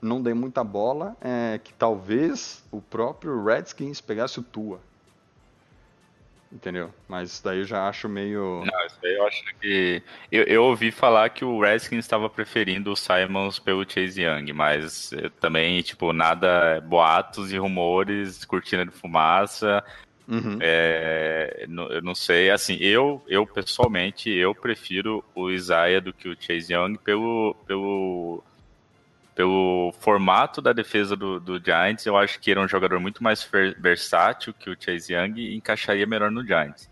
não dei muita bola, é que talvez o próprio Redskins pegasse o Tua. Entendeu? Mas daí eu já acho meio. Não, isso aí eu acho que. Eu, eu ouvi falar que o Redskins estava preferindo o Simons pelo Chase Young, mas também, tipo, nada. Boatos e rumores, cortina de fumaça. Uhum. É, eu não sei, assim, eu, eu pessoalmente, eu prefiro o Isaiah do que o Chase Young pelo, pelo pelo formato da defesa do, do, Giants, eu acho que ele é um jogador muito mais versátil que o Chase Young e encaixaria melhor no Giants.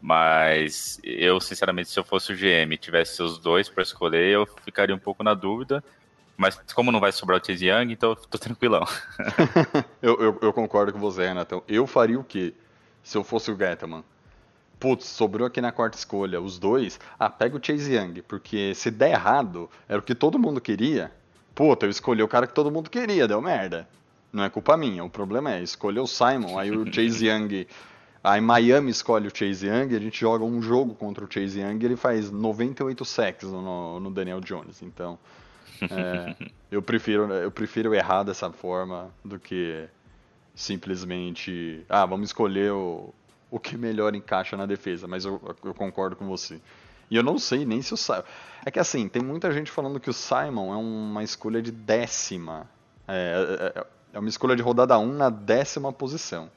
Mas eu, sinceramente, se eu fosse o GM e tivesse os dois para escolher, eu ficaria um pouco na dúvida. Mas como não vai sobrar o Chase Young, então eu tô tranquilão. <laughs> eu, eu, eu, concordo com você, Renato. Eu faria o quê? Se eu fosse o Gettman? Putz, sobrou aqui na quarta escolha os dois. Ah, pega o Chase Young, porque se der errado, era o que todo mundo queria puta, eu escolhi o cara que todo mundo queria, deu merda. Não é culpa minha, o problema é, escolher o Simon, aí o Chase <laughs> Young, aí Miami escolhe o Chase Young, a gente joga um jogo contra o Chase Young e ele faz 98 sacks no, no Daniel Jones, então é, eu, prefiro, eu prefiro errar dessa forma do que simplesmente, ah, vamos escolher o, o que melhor encaixa na defesa, mas eu, eu concordo com você. E eu não sei nem se o Simon. É que assim, tem muita gente falando que o Simon é uma escolha de décima. É, é, é, é uma escolha de rodada 1 na décima posição.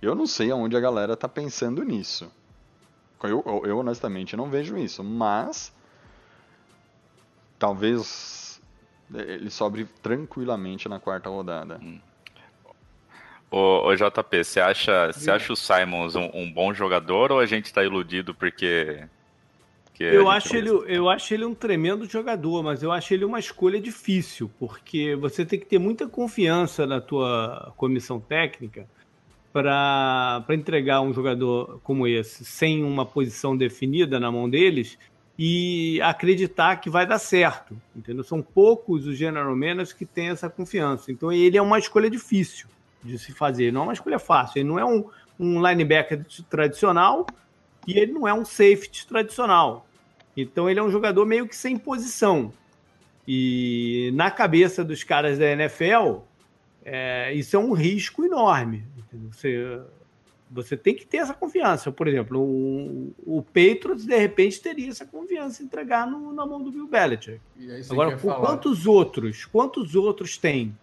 Eu não sei aonde a galera tá pensando nisso. Eu, eu, eu honestamente não vejo isso, mas talvez ele sobre tranquilamente na quarta rodada. Hum. Ô, ô, JP, você acha, você acha o Simons um, um, bom jogador ou a gente está iludido porque eu acho, ele, eu acho ele um tremendo jogador, mas eu acho ele uma escolha difícil, porque você tem que ter muita confiança na tua comissão técnica para entregar um jogador como esse, sem uma posição definida na mão deles, e acreditar que vai dar certo. Entendeu? São poucos os general managers que têm essa confiança. Então ele é uma escolha difícil de se fazer, não é uma escolha fácil. Ele não é um, um linebacker tradicional e ele não é um safety tradicional. Então ele é um jogador meio que sem posição. E na cabeça dos caras da NFL, é, isso é um risco enorme. Você, você tem que ter essa confiança. Por exemplo, o, o Patriots, de repente, teria essa confiança em entregar no, na mão do Bill Belichick. Agora, quantos outros? Quantos outros tem?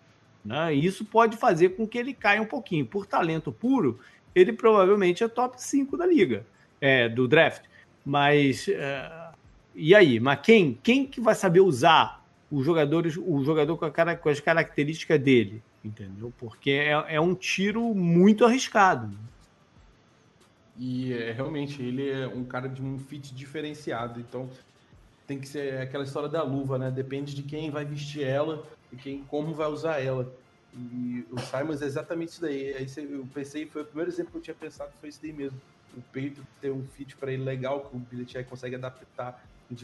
Né? Isso pode fazer com que ele caia um pouquinho. Por talento puro, ele provavelmente é top 5 da liga, é, do draft. Mas é, e aí, mas quem, quem que vai saber usar os jogadores, o jogador com, a, com as características dele? Entendeu? Porque é, é um tiro muito arriscado. E é, realmente ele é um cara de um fit diferenciado, então tem que ser aquela história da luva, né? Depende de quem vai vestir ela e quem como vai usar ela. E o Simons é exatamente isso daí. Aí eu pensei, foi o primeiro exemplo que eu tinha pensado, foi isso daí mesmo. O peito ter um fit para ele legal, que o Belichick consegue adaptar em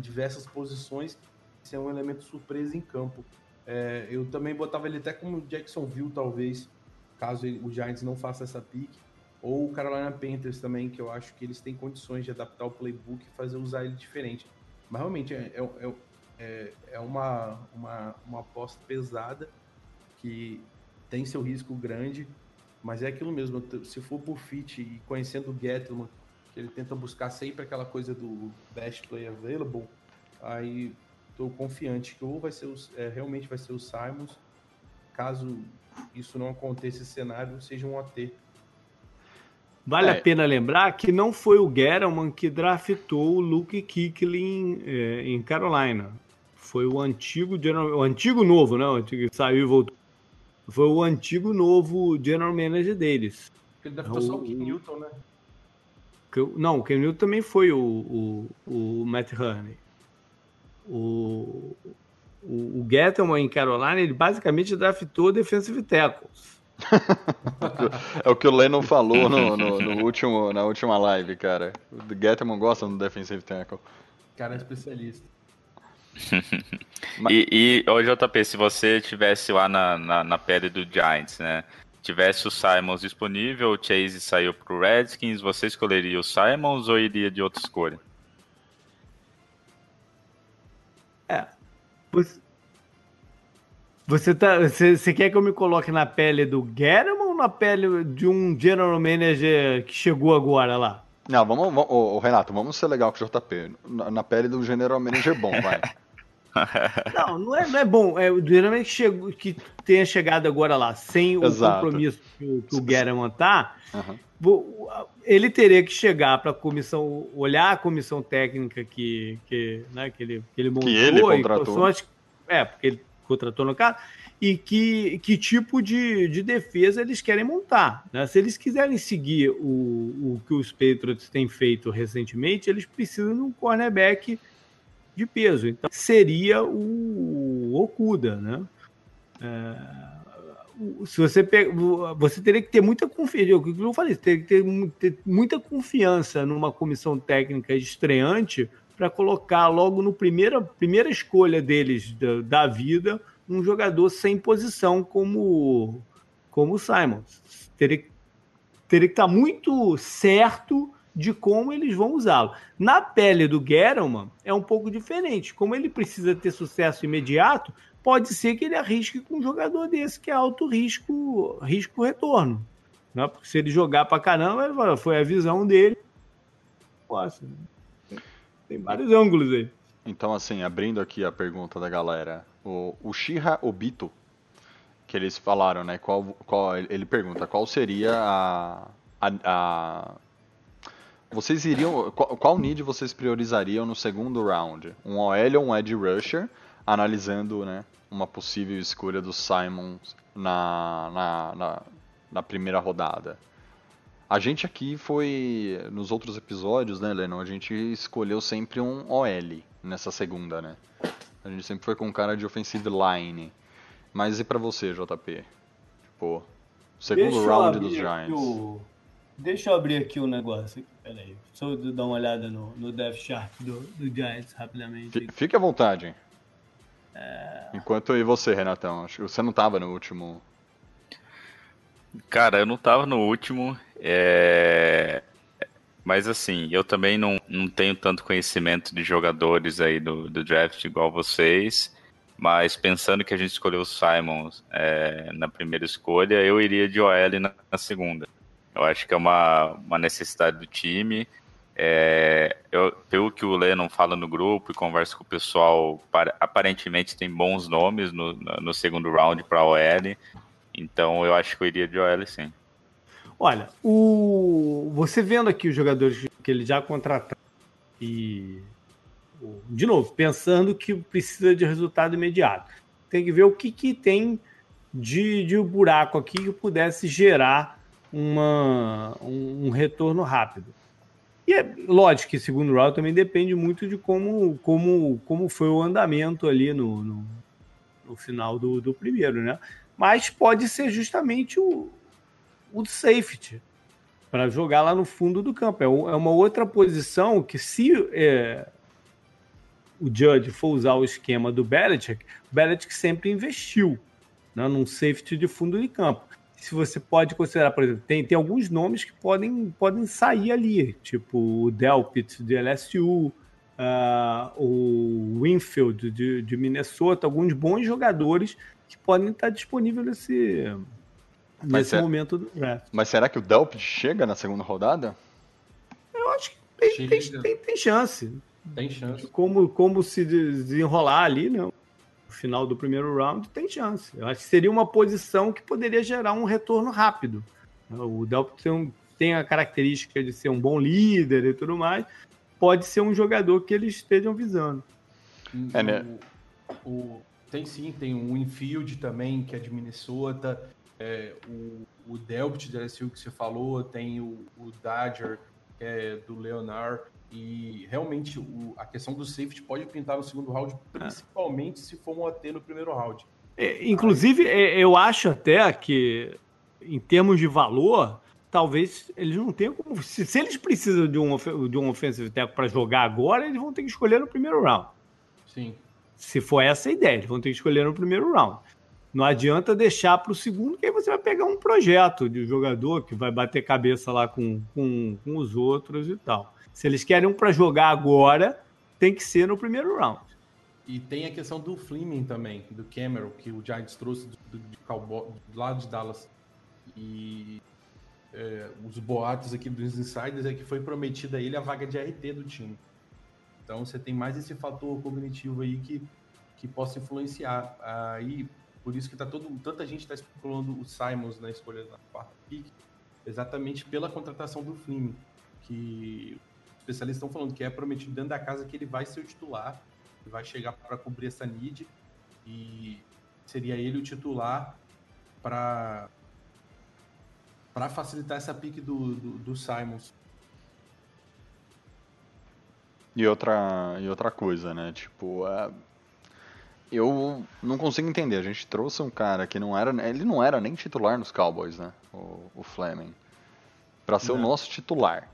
diversas posições, ser é um elemento surpresa em campo. É, eu também botava ele até como Jacksonville, talvez, caso ele, o Giants não faça essa pick, ou o Carolina Panthers também, que eu acho que eles têm condições de adaptar o playbook e fazer usar ele diferente. Mas realmente é, é, é, é uma, uma, uma aposta pesada que tem seu risco grande, mas é aquilo mesmo. Se for por fit e conhecendo o Gettleman, ele tenta buscar sempre aquela coisa do best play available, aí estou confiante que ou vai ser é, realmente vai ser o Simons, caso isso não aconteça, esse cenário seja um OT. Vale é. a pena lembrar que não foi o Gettleman que draftou o Luke Kicklin é, em Carolina. Foi o antigo, o antigo novo, né? O antigo que saiu e voltou. Foi o antigo novo general manager deles. Ele draftou só o Kim Newton, né? Não, o Cam Newton também foi o, o, o Matt Hurney. O, o, o Gettleman em Carolina, ele basicamente draftou defensive tackles. <laughs> é o que o Lennon falou no, no, no, último, na última live, cara. O Gettman gosta do defensive tackle. Cara é especialista. <laughs> e, e, ô JP, se você tivesse lá na, na, na, pele do Giants, né? Tivesse o Simons disponível, o Chase saiu pro Redskins, você escolheria o Simons ou iria de outra escolha? É. você, tá, você, você quer que eu me coloque na pele do Guerrero ou na pele de um general manager que chegou agora lá? Não, vamos, vamos ô, Renato, vamos ser legal com o JP. Na, na pele do general manager bom, vai. <laughs> Não, não é, não é bom. É, o general que, chegou, que tenha chegado agora lá, sem o Exato. compromisso que, que o Guerrero tá, uhum. ele teria que chegar para a comissão, olhar a comissão técnica que, que, né, que, ele, que ele montou. Que ele contratou. E, é, porque ele contratou no caso, e que, que tipo de, de defesa eles querem montar. Né? Se eles quiserem seguir o, o que os Patriots têm feito recentemente, eles precisam de um cornerback de peso. Então, seria o Okuda, né? É, se você pega, você teria que ter muita confiança, o que eu falei, teria que ter, ter muita confiança numa comissão técnica estreante para colocar logo no primeira, primeira escolha deles da, da, vida um jogador sem posição como como o Simons. Teria, teria que estar tá muito certo de como eles vão usá-lo. Na pele do Gettleman é um pouco diferente. Como ele precisa ter sucesso imediato, pode ser que ele arrisque com um jogador desse que é alto risco, risco retorno. Né? Porque se ele jogar para caramba, foi a visão dele. Posso, né? Tem vários ângulos aí. Então, assim, abrindo aqui a pergunta da galera, o, o Shira Obito, que eles falaram, né? Qual, qual, ele pergunta qual seria a, a, a vocês iriam. Qual, qual need vocês priorizariam no segundo round? Um OL ou um Edge Rusher, analisando né, uma possível escolha do Simons na, na, na, na primeira rodada? A gente aqui foi, nos outros episódios, né, Lennon, a gente escolheu sempre um OL nessa segunda, né? A gente sempre foi com cara de offensive line. Mas e para você, JP? Tipo, segundo Deixa round dos Giants. O... Deixa eu abrir aqui o um negócio. Peraí, só dar uma olhada no, no Death Chart do, do Giants rapidamente. Fique à vontade. É... Enquanto e você, Renatão? Acho que você não tava no último. Cara, eu não tava no último. É... Mas assim, eu também não, não tenho tanto conhecimento de jogadores aí do, do draft igual vocês. Mas pensando que a gente escolheu o Simon é, na primeira escolha, eu iria de OL na, na, segunda. Eu acho que é uma, uma necessidade do time. É, eu, pelo que o Lennon fala no grupo e conversa com o pessoal, para, aparentemente tem bons nomes no, no segundo round para OL. Então eu acho que eu iria de OL sim. Olha, o... você vendo aqui os jogadores que ele já contratou e de novo, pensando que precisa de resultado imediato. Tem que ver o que, que tem de, de um buraco aqui que pudesse gerar uma, um, um retorno rápido. E é lógico que segundo round também depende muito de como, como, como foi o andamento ali no, no, no final do, do primeiro, né? Mas pode ser justamente o, o safety para jogar lá no fundo do campo. É, é uma outra posição que, se é, o Judge for usar o esquema do Belichick, o Belichick sempre investiu né, num safety de fundo de campo. Se você pode considerar, por exemplo, tem, tem alguns nomes que podem, podem sair ali, tipo o Delpit de LSU, uh, ah, o Winfield de, de Minnesota, alguns bons jogadores que podem estar disponíveis nesse, nesse é- momento do draft. Mas será que o Delpit chega na segunda rodada? Eu acho que tem, tem, tem, tem, chance. Tem chance. Como, como se desenrolar ali, né? No final do primeiro round, tem chance. Eu acho que seria uma posição que poderia gerar um retorno rápido. O Delpit tem, um, tem a característica de ser um bom líder e tudo mais. Pode ser um jogador que eles estejam visando. É, né? o, o, tem sim, tem o Infield também, que é de Minnesota é, o, o Delpit da LSU que você falou, tem o, o Dodger, é do Leonard, e realmente o, a questão do safety pode pintar no segundo round, principalmente se for um AT no primeiro round. É, inclusive, é, eu acho até que em termos de valor, talvez eles não tenham como. Se, se eles precisam de um, de um offensive tackle para jogar agora, eles vão ter que escolher no primeiro round. Sim. Se for essa a ideia, eles vão ter que escolher no primeiro round. Não adianta deixar para o segundo, que aí você vai pegar um projeto de jogador que vai bater cabeça lá com, com, com os outros e tal. Se eles querem um para jogar agora, tem que ser no primeiro round. E tem a questão do Fleming também, do Cameron, que o Giants trouxe do, do, do lado de Dallas. E é, os boatos aqui dos insiders é que foi prometida a ele a vaga de RT do time. Então você tem mais esse fator cognitivo aí que, que possa influenciar. Aí, por isso que tá todo, tanta gente está especulando o Simons na escolha da quarta pick, exatamente pela contratação do Fleming, que os especialistas estão falando que é prometido dentro da casa que ele vai ser o titular, que vai chegar para cobrir essa need e seria ele o titular para para facilitar essa pique do, do, do Simons. E outra, e outra coisa, né? Tipo, é, eu não consigo entender. A gente trouxe um cara que não era. Ele não era nem titular nos Cowboys, né? O, o Fleming. Pra ser não. o nosso titular.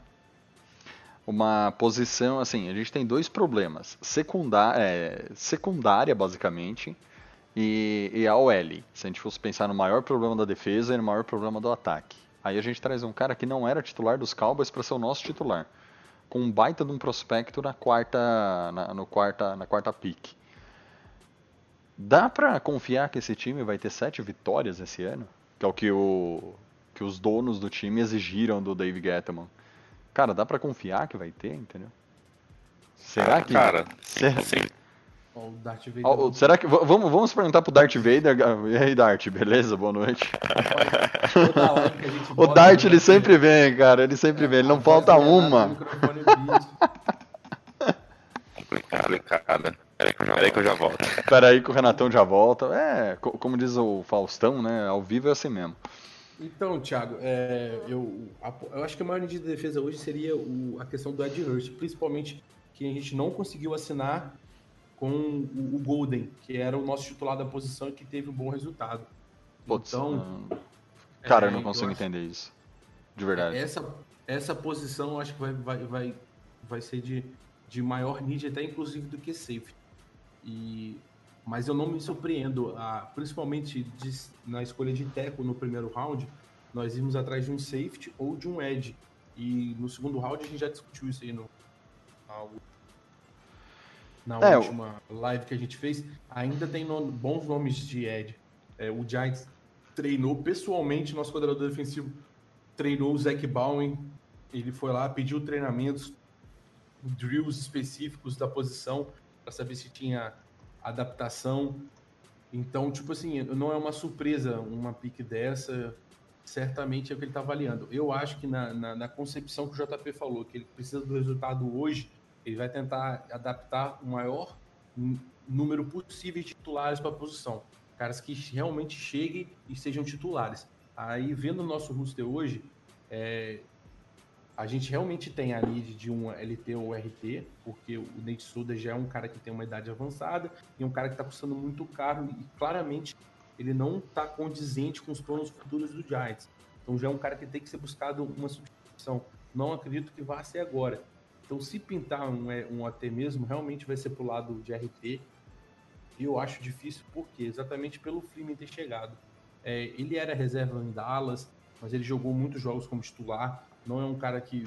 Uma posição, assim, a gente tem dois problemas. Secundá é, secundária, basicamente, e, e a OL. Se a gente fosse pensar no maior problema da defesa e no maior problema do ataque. Aí a gente traz um cara que não era titular dos Cowboys para ser o nosso titular com um baita de um prospecto na quarta, na, no quarta, na quarta pick. Dá para confiar que esse time vai ter sete vitórias esse ano? Que é o que, o, que os donos do time exigiram do Dave Gettman. Cara, dá para confiar que vai ter, entendeu? Será que. Cara, será, sim. O Darth Vader. será que. Vamos, vamos perguntar pro Darth Vader. E aí, Darth, beleza? Boa noite. <laughs> o Dart, ele sempre vem, cara. Ele sempre vem. Ele não falta uma. Complicado, Peraí que eu já volto. <laughs> Peraí que o Renatão já volta. É, como diz o Faustão, né? Ao vivo é assim mesmo. Então, Thiago, é, eu, eu acho que a maior de defesa hoje seria o, a questão do Ed Hurst, principalmente que a gente não conseguiu assinar com o, o, Golden, que era o nosso titular da posição e que teve um bom resultado. Putz, então, cara, é, eu não consigo eu entender isso. De verdade. Essa, essa posição eu acho que vai, vai, vai, vai ser de, de maior need, até inclusive do que safety. E, mas eu não me surpreendo, a, principalmente de, na escolha de teco no primeiro round, nós íamos atrás de um safety ou de um edge. E no segundo round a gente já discutiu isso aí no, na é, última live que a gente fez, ainda tem no, bons nomes de Ed. É, o Giants treinou pessoalmente, nosso coordenador defensivo treinou o Zac Bowen, ele foi lá, pediu treinamentos, drills específicos da posição, para saber se tinha adaptação. Então, tipo assim, não é uma surpresa uma pique dessa, certamente é o que ele está avaliando. Eu acho que na, na, na, concepção que o JP falou, que ele precisa do resultado hoje, ele vai tentar adaptar o maior número possível de titulares para a posição. Caras que realmente cheguem e sejam titulares. Aí, vendo o nosso roster hoje, é, a gente realmente tem a need de um LT ou RT, porque o Nate Soda já é um cara que tem uma idade avançada e é um cara que está custando muito caro e claramente ele não está condizente com os planos futuros do Giants. Então já é um cara que tem que ser buscado uma substituição. Não acredito que vá ser agora. Então, se pintar um, é, um AT mesmo, realmente vai ser pro lado de RT. E eu acho difícil, porque exatamente pelo Freeman ter chegado. É, ele era reserva em Dallas, mas ele jogou muitos jogos como titular. Não é um cara que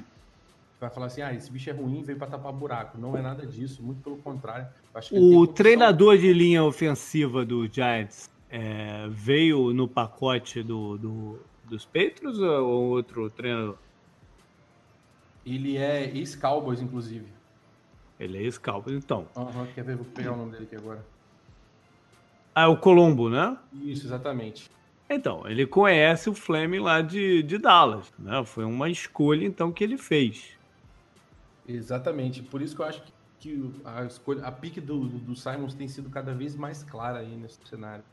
vai falar assim, ah, esse bicho é ruim, veio para tapar buraco. Não é nada disso, muito pelo contrário. o treinador de linha ofensiva do Giants é, veio no pacote do, do, dos Patriots ou outro treinador? Ele é ex-Cowboys, inclusive. Ele é ex-Cowboys, então. Uhum, quer ver? Vou pegar o nome dele aqui agora. Ah, é o Colombo, né? Isso, exatamente. Então, ele conhece o Fleming lá de, de Dallas, né? Foi uma escolha, então, que ele fez. Exatamente. Por isso que eu acho que, que a escolha, a pique do, do Simons tem sido cada vez mais clara aí nesse cenário.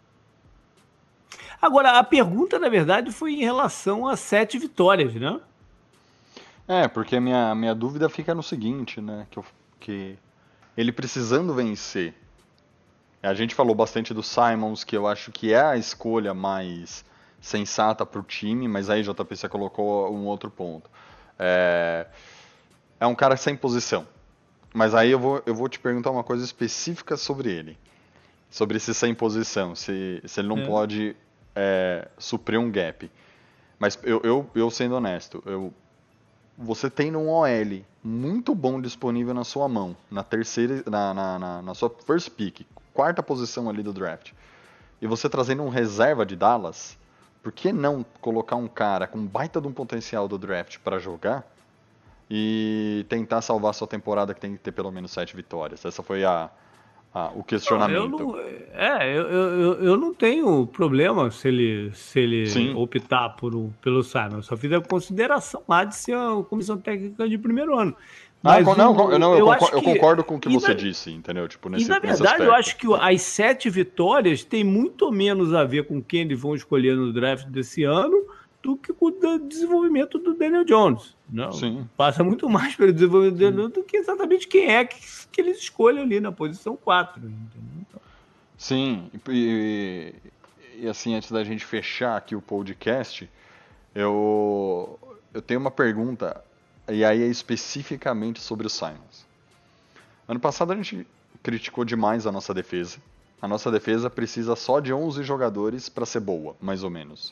Agora, a pergunta, na verdade, foi em relação a sete vitórias, né? É, porque a minha, minha dúvida fica no seguinte, né? Que, eu, que ele precisando vencer. A gente falou bastante do Simons, que eu acho que é a escolha mais sensata para o time, mas aí, JP, você colocou um outro ponto. É, é um cara sem posição. Mas aí eu vou, eu vou te perguntar uma coisa específica sobre ele. Sobre esse sem posição, se, se ele não é. pode é, suprir um gap. Mas eu, eu, eu sendo honesto, eu, você tem um OL muito bom disponível na sua mão, na terceira, na, na, na, na sua first pick, quarta posição ali do draft, e você trazendo um reserva de Dallas, por que não colocar um cara com baita de um potencial do draft para jogar e tentar salvar sua temporada que tem que ter pelo menos sete vitórias? Essa foi a, a o questionamento. Não, eu não, é, eu, eu, eu não tenho problema se ele, se ele optar por, pelo Simon. Eu só fiz a consideração lá de ser a comissão técnica de primeiro ano. Ah, Mas não, não, não, eu, eu, concordo, eu concordo com o que você na, disse, entendeu? Tipo, nesse, e na verdade, eu acho que as sete vitórias têm muito menos a ver com quem eles vão escolher no draft desse ano do que o desenvolvimento do Daniel Jones. Não, Sim. Passa muito mais pelo desenvolvimento do Daniel do que exatamente quem é que, que eles escolhem ali na posição 4. Então... Sim, e, e assim, antes da gente fechar aqui o podcast, eu, eu tenho uma pergunta e aí é especificamente sobre o Simons. Ano passado a gente criticou demais a nossa defesa. A nossa defesa precisa só de 11 jogadores para ser boa, mais ou menos.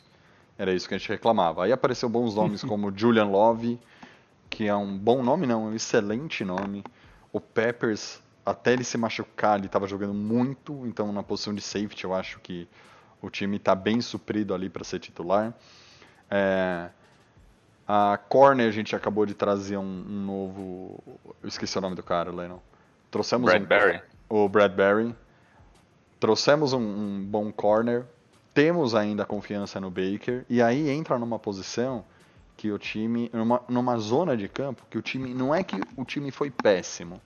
Era isso que a gente reclamava. Aí apareceu bons nomes <laughs> como Julian Love, que é um bom nome, não, é um excelente nome. O Peppers, até ele se machucar, ele estava jogando muito, então na posição de safety eu acho que o time está bem suprido ali para ser titular. É, a Corner a gente acabou de trazer um, um, novo. Eu esqueci o nome do cara, Lennon. Trouxemos Bradbury. Um, o Bradbury. Trouxemos um, um, bom corner. Temos ainda confiança no Baker. E aí entra numa posição que o time. Numa, numa zona de campo que o time. Não é que o time foi péssimo.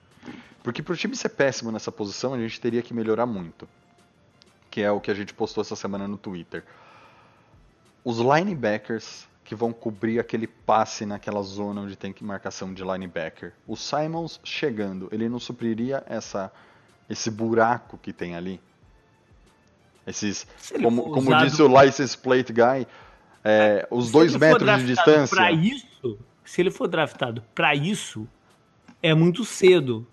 Porque para o time ser péssimo nessa posição, a gente teria que melhorar muito. Que é o que a gente postou essa semana no Twitter. Os linebackers que vão cobrir aquele passe naquela zona onde tem marcação de linebacker. O Simons chegando, ele não supriria essa, esse buraco que tem ali? Esses, como, como disse o license plate guy, é, os se dois metros de distância. Para isso, se ele for draftado para isso, é muito cedo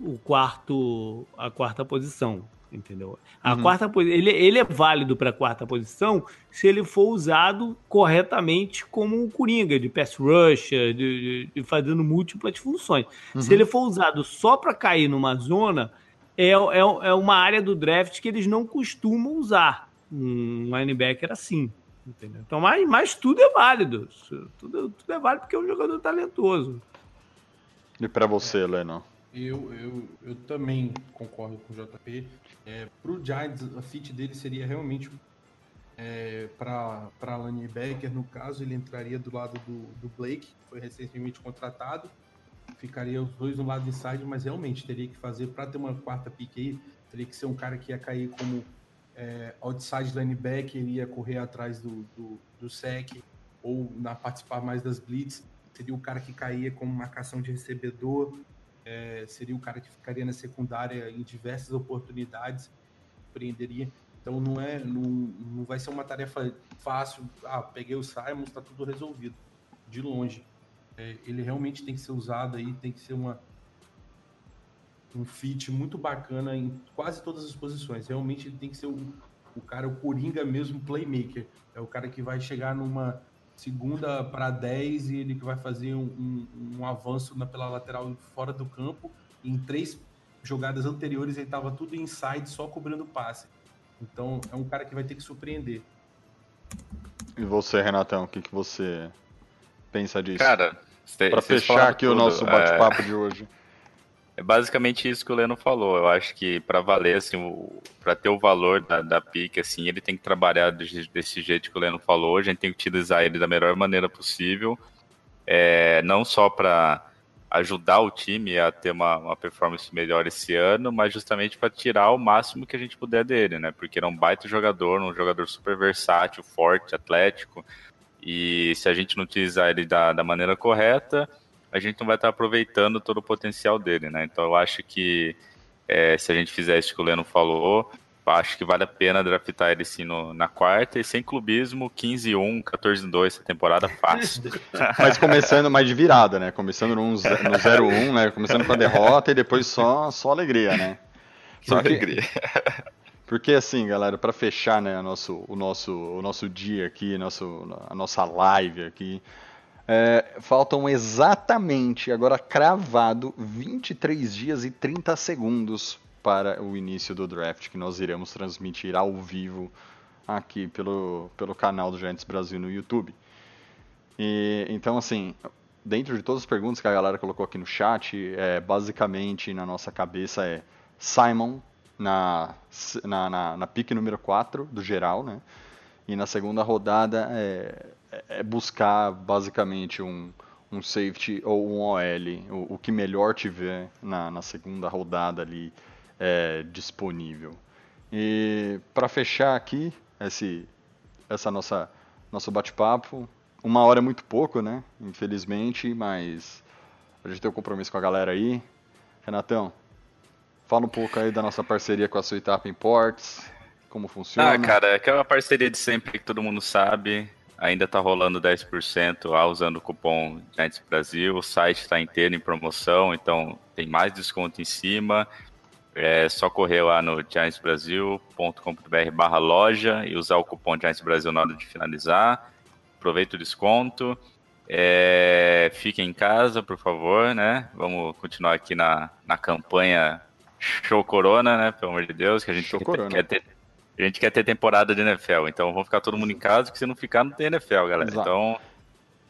o quarto, a quarta posição entendeu? A uhum. quarta ele, ele é válido para a quarta posição se ele for usado corretamente como um coringa de pass rush, de, de, de fazendo múltiplas funções. Uhum. Se ele for usado só para cair numa zona, é, é, é uma área do draft que eles não costumam usar um linebacker assim. Entendeu? Então, mas, mas tudo é válido. Tudo, tudo é válido porque é um jogador talentoso. E para você, Lennon? Eu, eu, eu também concordo com o JP. É, para o Giants, a fit dele seria realmente é, para linebacker. No caso, ele entraria do lado do, do Blake, que foi recentemente contratado. Ficaria os dois no lado inside, mas realmente teria que fazer para ter uma quarta pick aí. Teria que ser um cara que ia cair como é, outside linebacker, ia correr atrás do, do, do sec ou na participar mais das blitz. Seria o cara que caía como marcação de recebedor é, seria o cara que ficaria na secundária em diversas oportunidades, preenderia. Então não é, não, não vai ser uma tarefa fácil. Ah, peguei o Simon, está tudo resolvido. De longe. É, ele realmente tem que ser usado aí, tem que ser uma um fit muito bacana em quase todas as posições. Realmente ele tem que ser o, o cara, o coringa mesmo, playmaker. É o cara que vai chegar numa segunda para 10 e ele que vai fazer um, um, um, avanço na, pela lateral fora do campo. Em três jogadas anteriores ele estava tudo inside, só cobrindo passe. Então é um cara que vai ter que surpreender. E você, Renatão, o que, que você pensa disso? Cara, para fechar aqui tudo, o nosso bate-papo é... de hoje. É basicamente isso que o Leno falou. Eu acho que para valer, assim, para ter o valor da, da pique, assim, ele tem que trabalhar desse, desse, jeito que o Leno falou. A gente tem que utilizar ele da melhor maneira possível, é, não só para ajudar o time a ter uma, uma, performance melhor esse ano, mas justamente para tirar o máximo que a gente puder dele, né? Porque ele é um baita jogador, um jogador super versátil, forte, atlético. E se a gente não utilizar ele da, da maneira correta, a gente não vai estar aproveitando todo o potencial dele, né? Então eu acho que é, se a gente fizer isso que o Leno falou, acho que vale a pena draftar ele sim no, na quarta e sem clubismo, 15-1, 14-2 essa temporada fácil. <laughs> Mas começando mais de virada, né? Começando no, no 0-1, né? Começando com a derrota e depois só, só alegria, né? Só alegria. <laughs> Porque assim, galera, para fechar, né, nosso, o nosso, o nosso dia aqui, nosso, a nossa live aqui, é, faltam exatamente, agora cravado, 23 dias e 30 segundos para o início do draft, que nós iremos transmitir ao vivo aqui pelo, pelo canal do Giants Brasil no YouTube. E, então, assim, dentro de todas as perguntas que a galera colocou aqui no chat, é, basicamente na nossa cabeça é Simon na, na, na, na pique número 4 do geral, né? E na segunda rodada é, é buscar basicamente um, um safety ou um OL, o, o que melhor tiver na, na segunda rodada ali é, disponível. E para fechar aqui esse, essa nossa nosso bate-papo, uma hora é muito pouco, né? Infelizmente, mas a gente tem um compromisso com a galera aí. Renatão, Fala um pouco aí da nossa parceria com a Suitap Imports, como funciona. Ah, cara, é aquela parceria de sempre que todo mundo sabe. Ainda tá rolando 10% lá usando o cupom Giants Brasil. O site está inteiro em promoção, então tem mais desconto em cima. É só correr lá no giantsbrasil.com.br barra loja e usar o cupom Giants Brasil na hora de finalizar. Aproveita o desconto. É, fiquem em casa, por favor, né? Vamos continuar aqui na, na campanha show corona, né? Pelo amor de Deus, que a gente quer, quer, ter. A gente quer ter temporada de NFL, então vamos ficar todo mundo em casa, porque se não ficar, não tem NFL, galera. Exato. Então,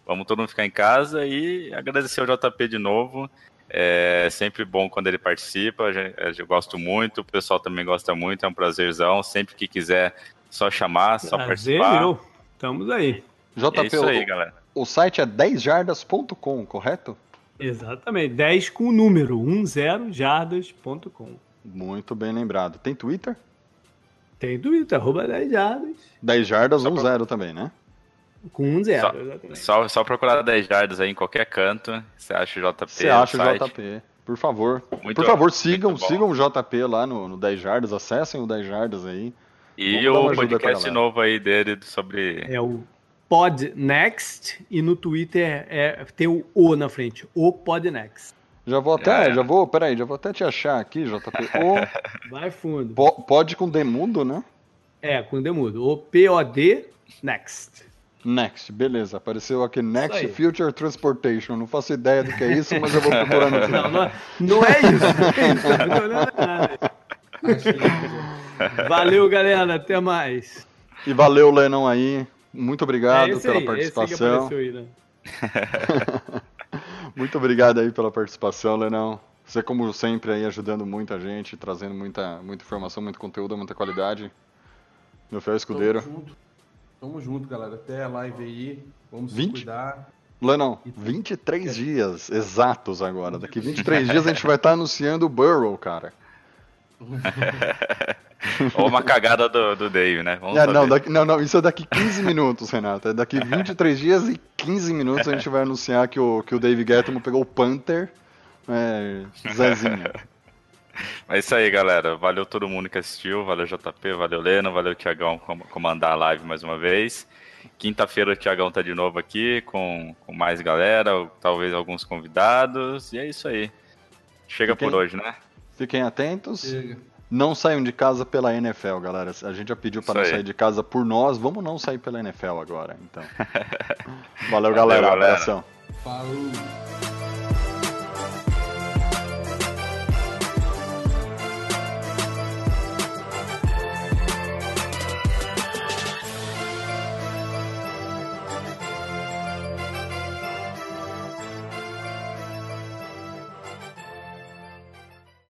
vamos todo mundo ficar em casa e agradecer ao JP de novo. É sempre bom quando ele participa, eu gosto muito, o pessoal também gosta muito, é um prazerzão. Sempre que quiser, só chamar, só Prazer, participar. Meu. Estamos aí. JP, é isso aí, galera. O site é 10jardas.com, correto? Exatamente, 10 com o número, 10jardas.com. Muito bem lembrado. Tem Twitter? Tem Twitter, arroba 10 jardas. 10 jardas, 10 pro... também, né? Com 1 0, só, exatamente. Só, só procurar 10 jardas aí em qualquer canto, você acha o JP. Você acha o JP, por favor. Muito, por favor, sigam, sigam o JP lá no, no 10 jardas, acessem o 10 jardas aí. E o podcast novo aí dele sobre... É o Podnext e no Twitter é, tem o O na frente, o Podnext. Já vou até, é. já vou, peraí, já vou até te achar aqui, JP. O, <laughs> Vai fundo. Po, pode com demudo, né? É, com demudo. O POD Next. Next, beleza. Apareceu aqui Next Future Transportation. Não faço ideia do que é isso, mas eu vou procurar no <laughs> Não, não, é, não é isso. Não é nada. Valeu, galera. Até mais. E valeu, Lennon aí. Muito obrigado é pela aí, participação. Aí, né? <laughs> Muito obrigado aí pela participação, Lenão. Você, como sempre, aí ajudando muita gente, trazendo muita, muita informação, muito conteúdo, muita qualidade. Meu fiel escudeiro. Tamo junto. Tamo junto, galera. Até a live aí. Vamos 20? se cuidar. Lenão, 23 dias exatos agora. Daqui 23 <laughs> dias a gente vai estar anunciando o Burrow, cara. Ou uma cagada do, do Dave, né? É, não, daqui, não, não, isso é daqui 15 minutos, Renato. É daqui 23 dias e 15 minutos a gente vai anunciar que o, que o Dave Gettman pegou o Panther. É, Zezinho. É isso aí, galera. Valeu todo mundo que assistiu. Valeu, JP. Valeu, Leno. Valeu, Tiagão, comandar a live mais uma vez. Quinta-feira o Tiagão tá de novo aqui com, com mais galera, talvez alguns convidados. E é isso aí. Chega por hoje, né? Fiquem atentos. Chega. Não saiam de casa pela NFL, galera. A gente já pediu para não sair de casa por nós. Vamos não sair pela NFL agora, então. <laughs> Valeu, galera. Valeu, galera. Abração. Falou.